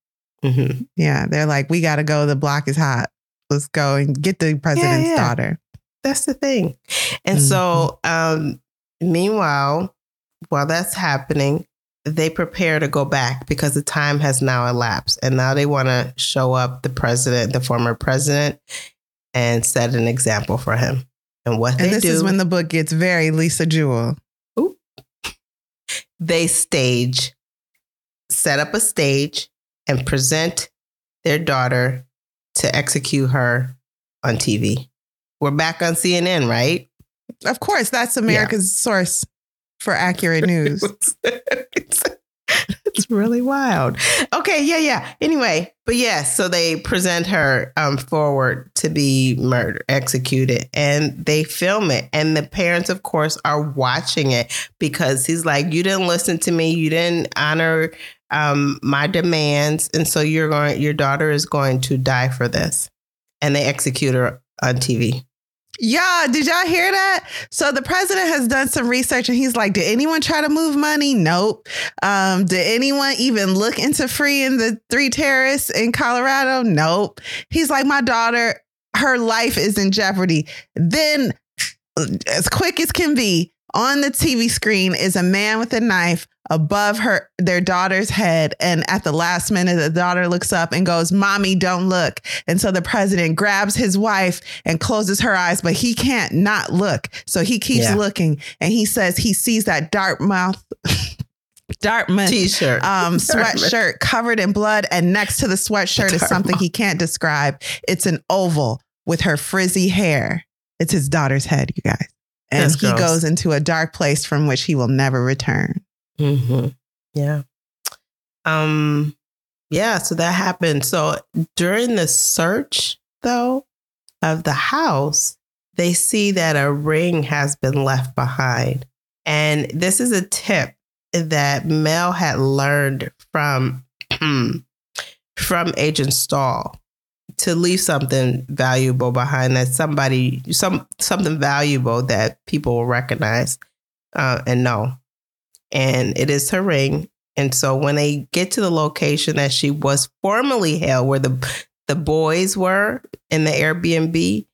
[SPEAKER 2] Hmm
[SPEAKER 1] Yeah, they're like, we got to go. The block is hot. Let's go and get the president's
[SPEAKER 2] yeah.
[SPEAKER 1] daughter.
[SPEAKER 2] That's the thing. And so, um, meanwhile, while that's happening, they prepare to go back because the time has now elapsed. And now they want to show up the president, the former president, and set an example for him. And what
[SPEAKER 1] And
[SPEAKER 2] they
[SPEAKER 1] this
[SPEAKER 2] do,
[SPEAKER 1] is when the book gets very Lisa Jewell.
[SPEAKER 2] they stage, set up a stage, and present their daughter to execute her on TV. We're back on CNN, right?
[SPEAKER 1] Of course, that's America's source for accurate news.
[SPEAKER 2] it's, really wild. Okay, yeah, yeah. Anyway, but yes, so they present her um, forward to be murdered, executed, and they film it. And the parents, of course, are watching it because he's like, "You didn't listen to me. You didn't honor um, my demands, and so you're going. Your daughter is going to die for this." And they execute her on TV.
[SPEAKER 1] Yeah, did y'all hear that? So the president has done some research and he's like, did anyone try to move money? Nope. Um, did anyone even look into freeing the three terrorists in Colorado? Nope. He's like, my daughter, her life is in jeopardy. Then, as quick as can be, on the TV screen is a man with a knife above her their daughter's head and at the last minute the daughter looks up and goes mommy don't look and so the president grabs his wife and closes her eyes but he can't not look so he keeps
[SPEAKER 2] Yeah.
[SPEAKER 1] looking and he says he sees that Dartmouth Dartmouth
[SPEAKER 2] T-shirt,
[SPEAKER 1] um, sweatshirt covered in blood, and next to the sweatshirt is something he can't describe. It's an oval with her frizzy hair. It's his daughter's head, you guys. And
[SPEAKER 2] That's
[SPEAKER 1] he
[SPEAKER 2] gross.
[SPEAKER 1] goes into a dark place from which he will never return.
[SPEAKER 2] hmm Yeah. Um. Yeah. So that happened. So during the search, though, of the house, they see that a ring has been left behind, and this is a tip that Mel had learned from from Agent Stahl to leave something valuable behind that somebody some something valuable that people will recognize uh, and know and it is her ring. And so when they get to the location that she was formerly held, where the the boys were in the Airbnb,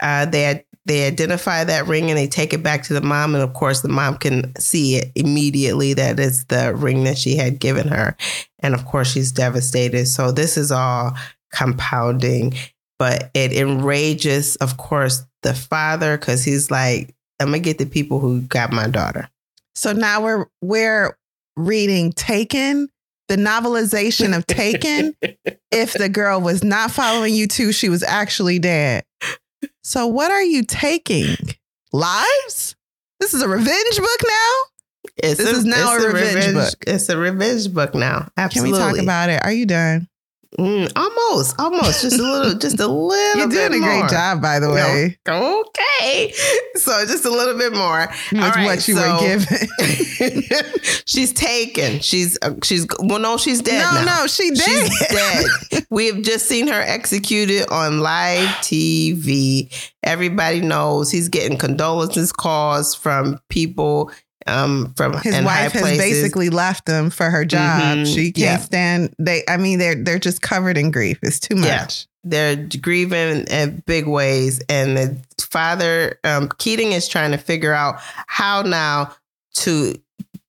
[SPEAKER 2] uh, they they identify that ring and they take it back to the mom, and of course the mom can see it immediately that it's the ring that she had given her, and of course she's devastated. So this is all compounding, but it enrages, of course, the father because he's like, "I'm gonna get the people who got my daughter."
[SPEAKER 1] So now we're we're reading Taken, the novelization of Taken. if the girl was not following you too, she was actually dead. So what are you taking? Lives? This is a revenge book now?
[SPEAKER 2] It's
[SPEAKER 1] This is now
[SPEAKER 2] it's
[SPEAKER 1] a revenge book.
[SPEAKER 2] It's a revenge book now. Absolutely.
[SPEAKER 1] Can we talk about it? Are you done?
[SPEAKER 2] Mm, almost, almost, just a little, just a little.
[SPEAKER 1] You're doing a great
[SPEAKER 2] more.
[SPEAKER 1] job, by the way.
[SPEAKER 2] Okay, so just a little bit more.
[SPEAKER 1] With
[SPEAKER 2] All right,
[SPEAKER 1] what you were
[SPEAKER 2] so-
[SPEAKER 1] given.
[SPEAKER 2] she's taken. She's uh, she's well, no, she's dead.
[SPEAKER 1] no,
[SPEAKER 2] now.
[SPEAKER 1] no, she did.
[SPEAKER 2] She's dead. we have just seen her executed on live TV. Everybody knows he's getting condolences calls from people um, from
[SPEAKER 1] His wife has
[SPEAKER 2] places.
[SPEAKER 1] basically left him for her job.
[SPEAKER 2] Mhm,
[SPEAKER 1] She can't
[SPEAKER 2] yeah.
[SPEAKER 1] stand. They, I mean, they're they're just covered in grief. It's too
[SPEAKER 2] Yeah.
[SPEAKER 1] much.
[SPEAKER 2] they're grieving in big ways and the father um, keating is trying to figure out how now to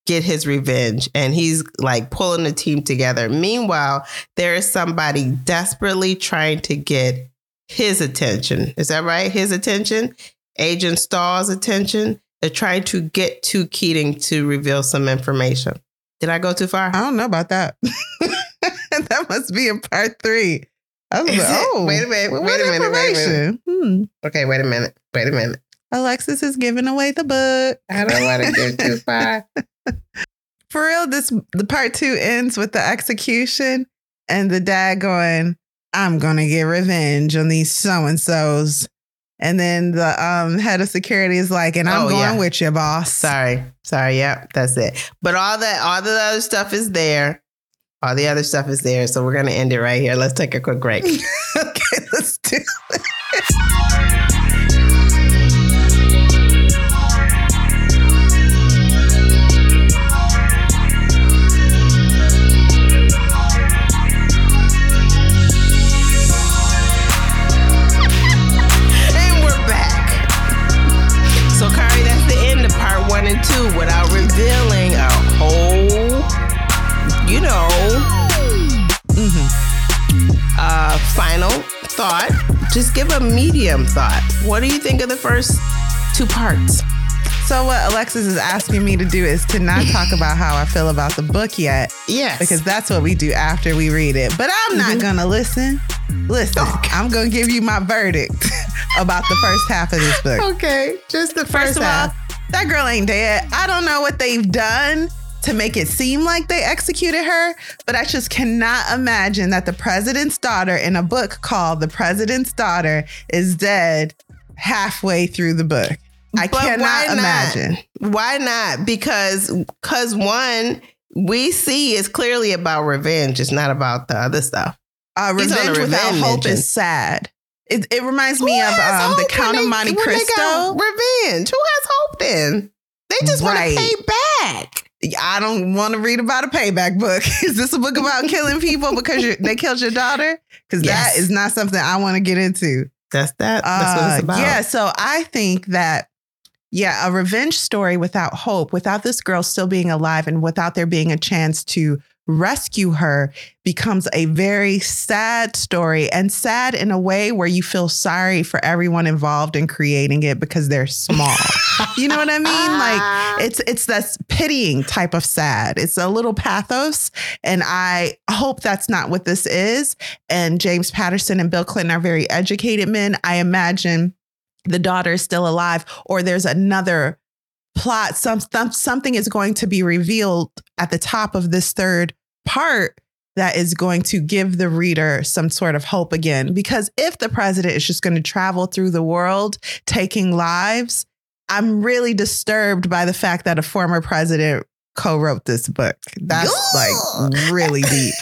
[SPEAKER 2] get his revenge and he's like pulling the team together meanwhile there is somebody desperately trying to get his attention is that right his attention agent Stahl's attention they're trying to get to keating to reveal some information did i go too far
[SPEAKER 1] I don't know about that. that must be in part three. I was
[SPEAKER 2] Is
[SPEAKER 1] like,
[SPEAKER 2] it?
[SPEAKER 1] oh,
[SPEAKER 2] Wait a minute,
[SPEAKER 1] what
[SPEAKER 2] wait a minute, wait a
[SPEAKER 1] information? Hmm.
[SPEAKER 2] okay wait a minute wait a minute
[SPEAKER 1] Alexis is giving away the book.
[SPEAKER 2] I don't want to go too far.
[SPEAKER 1] For real, this the part two ends with the execution and the dad going, I'm gonna get revenge on these so and so's. And then the um, head of security is like, and I'm
[SPEAKER 2] Oh,
[SPEAKER 1] going
[SPEAKER 2] yeah.
[SPEAKER 1] with you, boss.
[SPEAKER 2] Sorry, sorry. Yep. that's it. But all that, all the other stuff is there. All the other stuff is there. So we're gonna end it right here. Let's take a quick break. thought. Just give a medium thought. What do you think of the first two parts?
[SPEAKER 1] So what Alexis is asking me to do is to not talk about how I feel about the book yet.
[SPEAKER 2] Yes.
[SPEAKER 1] Because that's what we do after we read it. But I'm not
[SPEAKER 2] Mhm.
[SPEAKER 1] gonna listen. Listen,
[SPEAKER 2] Okay.
[SPEAKER 1] I'm gonna give you my verdict about the first half of this book.
[SPEAKER 2] okay, just the
[SPEAKER 1] First
[SPEAKER 2] first,
[SPEAKER 1] of all,
[SPEAKER 2] half.
[SPEAKER 1] that girl ain't dead. I don't know what they've done to make it seem like they executed her, but I just cannot imagine that the president's daughter in a book called The President's Daughter is dead halfway through the book. I
[SPEAKER 2] But
[SPEAKER 1] cannot
[SPEAKER 2] not?
[SPEAKER 1] imagine.
[SPEAKER 2] Why not? Because because one we see is clearly about revenge. It's not about the other stuff.
[SPEAKER 1] Uh,
[SPEAKER 2] He's on a
[SPEAKER 1] revenge without hope
[SPEAKER 2] engine.
[SPEAKER 1] is sad. It, it reminds me
[SPEAKER 2] Who
[SPEAKER 1] of um, the Count of Monte Cristo.
[SPEAKER 2] revenge. Who has hope then? They just
[SPEAKER 1] Right.
[SPEAKER 2] want to pay back.
[SPEAKER 1] I don't want to read about a payback book. Is this a book about killing people because they killed your daughter? Because
[SPEAKER 2] Yes.
[SPEAKER 1] that is not something I want to get into.
[SPEAKER 2] That's that. That's what
[SPEAKER 1] Uh,
[SPEAKER 2] it's about.
[SPEAKER 1] Yeah, so I think that yeah, a revenge story without hope, without this girl still being alive and without there being a chance to rescue her becomes a very sad story and sad in a way where you feel sorry for everyone involved in creating it because they're small. you know what I mean? Like it's it's that pitying type of sad. It's a little pathos, and I hope that's not what this is. And James Patterson and Bill Clinton are very educated men. I imagine the daughter is still alive, or there's another plot. Some, some something is going to be revealed at the top of this third part that is going to give the reader some sort of hope again. Because if the president is just going to travel through the world taking lives, I'm really disturbed by the fact that a former president co-wrote this book. That's like really deep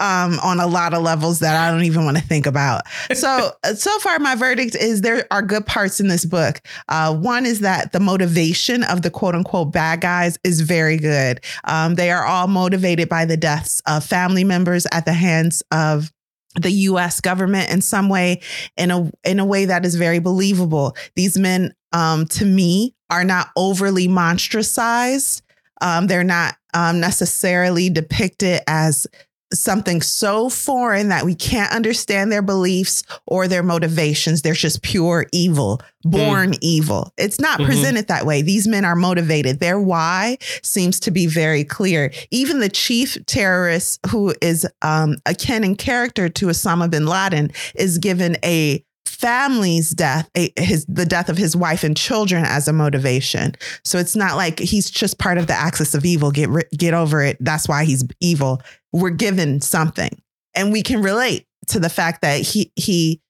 [SPEAKER 1] um, on a lot of levels that I don't even want to think about. So, uh, so far, my verdict is there are good parts in this book. Uh, one is that the motivation of the quote unquote bad guys is very good. Um, they are all motivated by the deaths of family members at the hands of the US government in some way in a in a way that is very believable. These men um to me are not overly monstrosized. Um they're not um necessarily depicted as something so foreign that we can't understand their beliefs or their motivations. They're just pure evil, born evil. It's not
[SPEAKER 2] Mhm.
[SPEAKER 1] presented that way. These men are motivated. Their why seems to be very clear. Even the chief terrorist, who is um, akin in character to Osama bin Laden, is given a family's death, his the death of his wife and children as a motivation. So it's not like he's just part of the axis of evil. Get get over it. That's why he's evil. We're given something, and we can relate to the fact that he he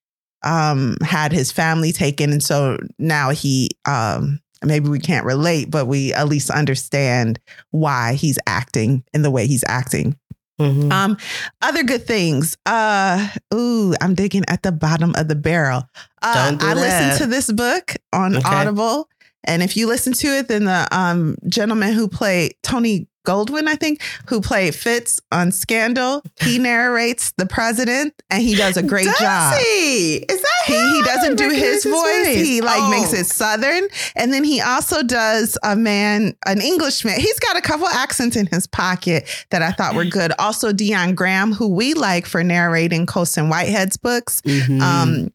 [SPEAKER 1] um, had his family taken, and so now he um, maybe we can't relate, but we at least understand why he's acting in the way he's acting.
[SPEAKER 2] Mhm.
[SPEAKER 1] Um, other good things. Uh, ooh, I'm digging at the bottom of the barrel. Uh,
[SPEAKER 2] Don't do
[SPEAKER 1] I
[SPEAKER 2] that.
[SPEAKER 1] listened to this book on
[SPEAKER 2] Okay.
[SPEAKER 1] Audible, and if you listen to it, then the um gentleman who played Tony Goldwyn, I think, who played Fitz on Scandal, he narrates the president, and he does a great
[SPEAKER 2] Does
[SPEAKER 1] job.
[SPEAKER 2] He? Is that
[SPEAKER 1] He,
[SPEAKER 2] him?
[SPEAKER 1] he doesn't do his
[SPEAKER 2] recognize
[SPEAKER 1] voice. He like
[SPEAKER 2] Oh.
[SPEAKER 1] makes it southern, and then he also does a man, an Englishman. He's got a couple accents in his pocket that I thought were good. Also, Dion Graham, who we like for narrating Colson Whitehead's books.
[SPEAKER 2] Mhm.
[SPEAKER 1] Um,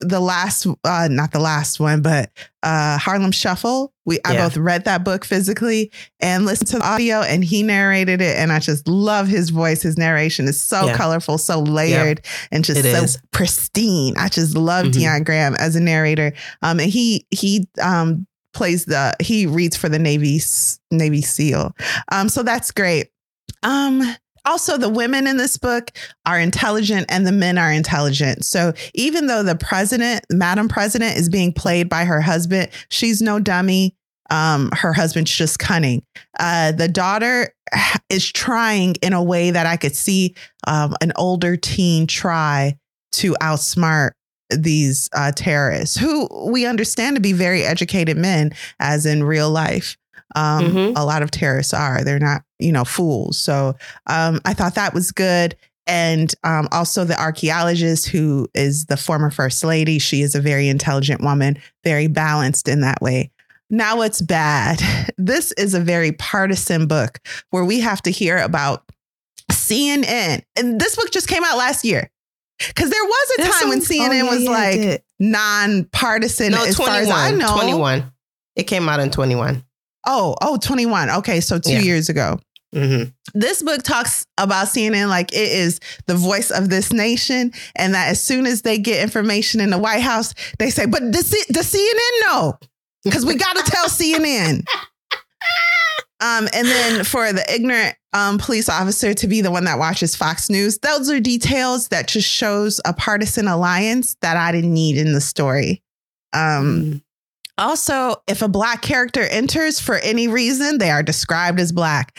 [SPEAKER 1] the last, uh, not the last one, but uh, Harlem Shuffle. We I
[SPEAKER 2] Yeah.
[SPEAKER 1] both read that book physically and listened to the audio, and he narrated it, and I just love his voice. His narration is so
[SPEAKER 2] Yeah.
[SPEAKER 1] colorful, so layered, and just
[SPEAKER 2] It
[SPEAKER 1] so
[SPEAKER 2] is.
[SPEAKER 1] pristine. I just love
[SPEAKER 2] Mhm.
[SPEAKER 1] Dion Graham as a narrator. Um, and he he um plays the he reads for the Navy Navy SEAL. Um, so that's great. Um. Also, the women in this book are intelligent and the men are intelligent. So, even though the president, Madam President, is being played by her husband, she's no dummy. Um, her husband's just cunning. Uh, the daughter is trying in a way that I could see um, an older teen try to outsmart these uh, terrorists, who we understand to be very educated men, as in real life. Um,
[SPEAKER 2] Mhm.
[SPEAKER 1] A lot of terrorists are. They're not, you know, fools. So um, I thought that was good. And um, also the archaeologist, who is the former first lady, she is a very intelligent woman, very balanced in that way. Now, what's bad? This is a very partisan book where we have to hear about CNN. And this book just came out last year. Because there was a time when CNN
[SPEAKER 2] oh, yeah,
[SPEAKER 1] was
[SPEAKER 2] yeah,
[SPEAKER 1] like non-partisan
[SPEAKER 2] no,
[SPEAKER 1] as far as I know.
[SPEAKER 2] 21. It came out in 21.
[SPEAKER 1] Oh, oh, 21. Okay, so two
[SPEAKER 2] Yeah.
[SPEAKER 1] years ago.
[SPEAKER 2] hmm
[SPEAKER 1] This book talks about CNN like it is the voice of this nation, and that as soon as they get information in the White House, they say, "But the, C- the CNN know, because we got to tell CNN." Um, and then for the ignorant um, police officer to be the one that watches Fox News, those are details that just shows a partisan alliance that I didn't need in the story. Um, also, if a black character enters for any reason, they are described as black.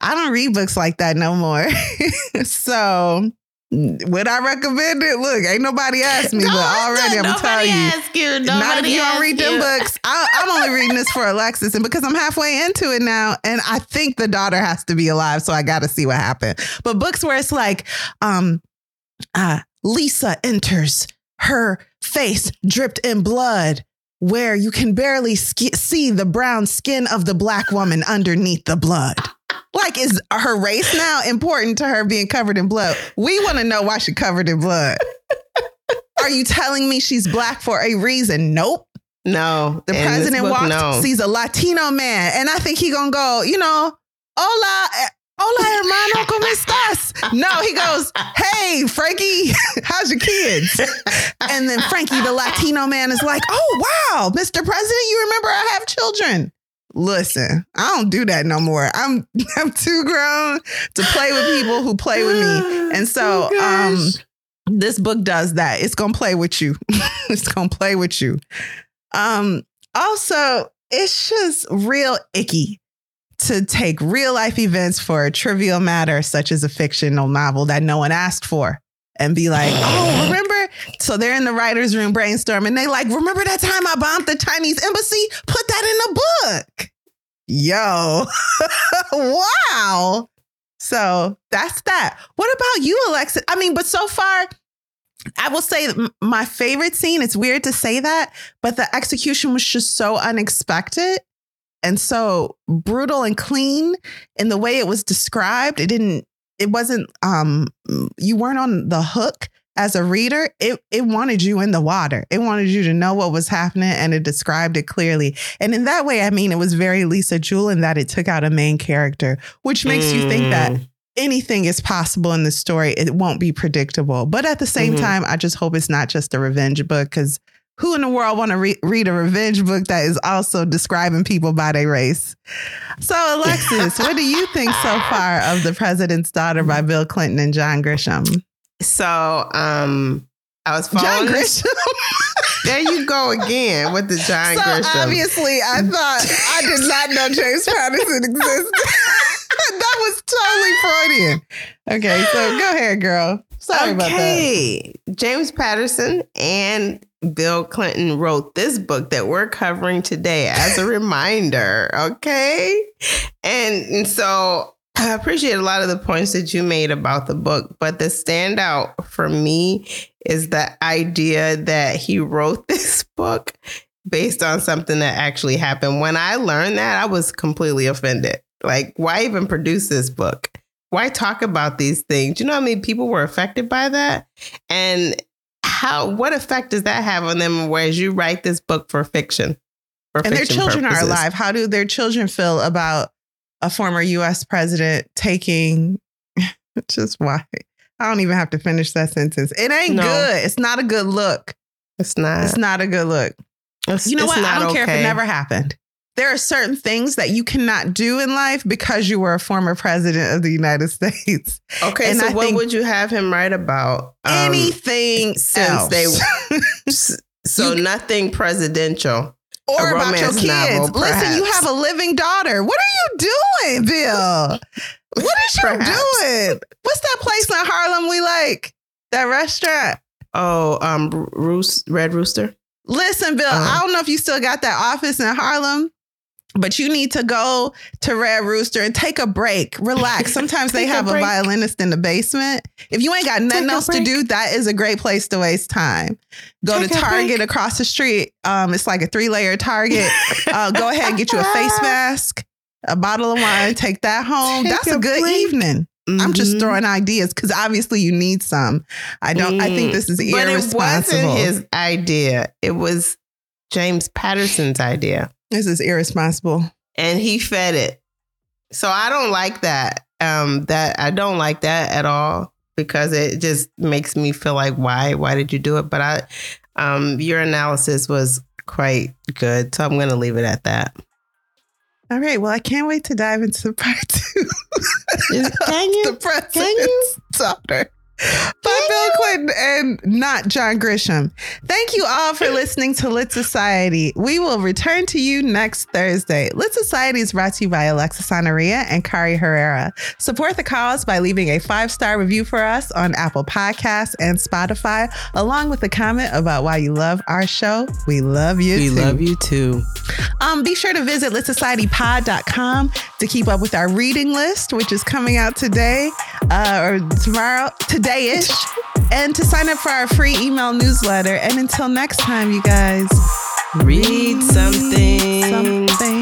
[SPEAKER 1] I don't read books like that no more. so, would I recommend it? Look, ain't nobody asked me, but already I'm telling you.
[SPEAKER 2] Ask you.
[SPEAKER 1] Not if
[SPEAKER 2] Nobody
[SPEAKER 1] you don't read them books. I, I'm only reading this for Alexis, and because I'm halfway into it now, and I think the daughter has to be alive, so I got to see what happened. But books where it's like, um, uh, Lisa enters, her face dripped in blood, where you can barely sk- see the brown skin of the black woman underneath the blood. Like, is her race now important to her being covered in blood? We want to know why she covered in blood. Are you telling me she's black for a reason? Nope.
[SPEAKER 2] No.
[SPEAKER 1] The president
[SPEAKER 2] book,
[SPEAKER 1] walks,
[SPEAKER 2] no.
[SPEAKER 1] sees a Latino man, and I think he gonna go, you know, hola, hola, hermano, ¿cómo estás? No, he goes, hey, Frankie, how's your kids? And then Frankie, the Latino man, is like, oh, wow, Mr. President, you remember I have children. Listen, I don't do that no more. I'm I'm too grown to play with people who play with me. And so
[SPEAKER 2] Oh,
[SPEAKER 1] um this book does that. It's gonna play with you. it's gonna play with you. Um, also, it's just real icky to take real life events for a trivial matter such as a fictional novel that no one asked for and be like, oh, remember? So they're in the writer's room brainstorming. They like, remember that time I bombed the Chinese embassy? Put that in the book. Yo, wow. So that's that. What about you, Alexa? I mean, but so far, I will say my favorite scene, it's weird to say that, but the execution was just so unexpected and so brutal and clean in the way it was described. It didn't, it wasn't, um, you weren't on the hook as a reader. It, it wanted you in the water. It wanted you to know what was happening and it described it clearly. And in that way, I mean, it was very Lisa Jewell in that it took out a main character, which makes you think that
[SPEAKER 2] Mm.
[SPEAKER 1] anything is possible in the story. It won't be predictable. But at the same
[SPEAKER 2] Mhm.
[SPEAKER 1] time, I just hope it's not just a revenge book because who in the world want to re- read a revenge book that is also describing people by their race? So, Alexis, what do you think so far of The President's Daughter by Bill Clinton and John Grisham?
[SPEAKER 2] So, um, I was following.
[SPEAKER 1] John Grisham.
[SPEAKER 2] There you go again with the John
[SPEAKER 1] so
[SPEAKER 2] Grisham.
[SPEAKER 1] obviously, I thought I did not know James Patterson existed. that was totally Freudian. Okay, so go ahead, girl. Sorry about that.
[SPEAKER 2] okay. James Patterson and Bill Clinton wrote this book that we're covering today as a reminder. Okay. And, and so I appreciate a lot of the points that you made about the book, but the standout for me is the idea that he wrote this book based on something that actually happened. When I learned that, I was completely offended. Like, why even produce this book? Why talk about these things? You know how many people were affected by that? And how what effect does that have on them whereas you write this book for fiction? For
[SPEAKER 1] and their
[SPEAKER 2] fiction
[SPEAKER 1] children are alive. How do their children feel about a former US president taking just why? I don't even have to finish that sentence. It ain't
[SPEAKER 2] No.
[SPEAKER 1] good. It's not a good look.
[SPEAKER 2] It's not.
[SPEAKER 1] It's not a good look.
[SPEAKER 2] it's-
[SPEAKER 1] You know what? I don't care if it never happened. There are certain things that you cannot do in life because you were a former president of the United States.
[SPEAKER 2] Okay,
[SPEAKER 1] and
[SPEAKER 2] so
[SPEAKER 1] I
[SPEAKER 2] what would you have him write about? Um,
[SPEAKER 1] Anything
[SPEAKER 2] since
[SPEAKER 1] else.
[SPEAKER 2] they- so
[SPEAKER 1] you-
[SPEAKER 2] nothing presidential.
[SPEAKER 1] or about your kids.
[SPEAKER 2] novel,
[SPEAKER 1] Listen, you have a living daughter. What are you doing, Bill? What is you doing? What's that place in Harlem we like? That restaurant.
[SPEAKER 2] Oh, um, Roos, Red Rooster.
[SPEAKER 1] Listen, Bill,
[SPEAKER 2] Uh-huh.
[SPEAKER 1] I don't know if you still got that office in Harlem, but you need to go to Red Rooster and take a break. Relax. Sometimes they
[SPEAKER 2] Take a
[SPEAKER 1] have a, violinist in the basement. If you ain't got nothing else to do, that is a great place to waste time. Go
[SPEAKER 2] Take
[SPEAKER 1] to Target across the street. Um, it's like a three layer Target. Uh, go ahead and get you a face mask, a bottle of wine, take that home.
[SPEAKER 2] Take
[SPEAKER 1] That's
[SPEAKER 2] a
[SPEAKER 1] a good
[SPEAKER 2] break.
[SPEAKER 1] evening. I'm just
[SPEAKER 2] Mhm.
[SPEAKER 1] throwing ideas because obviously you need some. I don't. I think
[SPEAKER 2] Mm.
[SPEAKER 1] this is irresponsible.
[SPEAKER 2] But it wasn't his idea. It was James Patterson's idea.
[SPEAKER 1] This is irresponsible.
[SPEAKER 2] and he fed it. So I don't like that. Um, that I don't like that at all because it just makes me feel like why why did you do it? But I, um, your analysis was quite good, so I'm going to leave it at that.
[SPEAKER 1] All right. Well, I can't wait to dive into part two.
[SPEAKER 2] Can
[SPEAKER 1] the
[SPEAKER 2] you?
[SPEAKER 1] president's daughter. By Bill Clinton and not John Grisham. Thank you all for listening to Lit Society. We will return to you next Thursday. Lit Society is brought to you by Alexis Honoria and Kari Herrera. Support the cause by leaving a five star review for us on Apple Podcasts and Spotify, along with a comment about why you love our show. We love you. too.
[SPEAKER 2] Love you too.
[SPEAKER 1] Um, be sure to visit litsocietypod.com to keep up with our reading list, which is coming out today uh, or tomorrow, today ish, and to sign up for our free email newsletter. And until next time, you guys,
[SPEAKER 2] Read something.
[SPEAKER 1] something.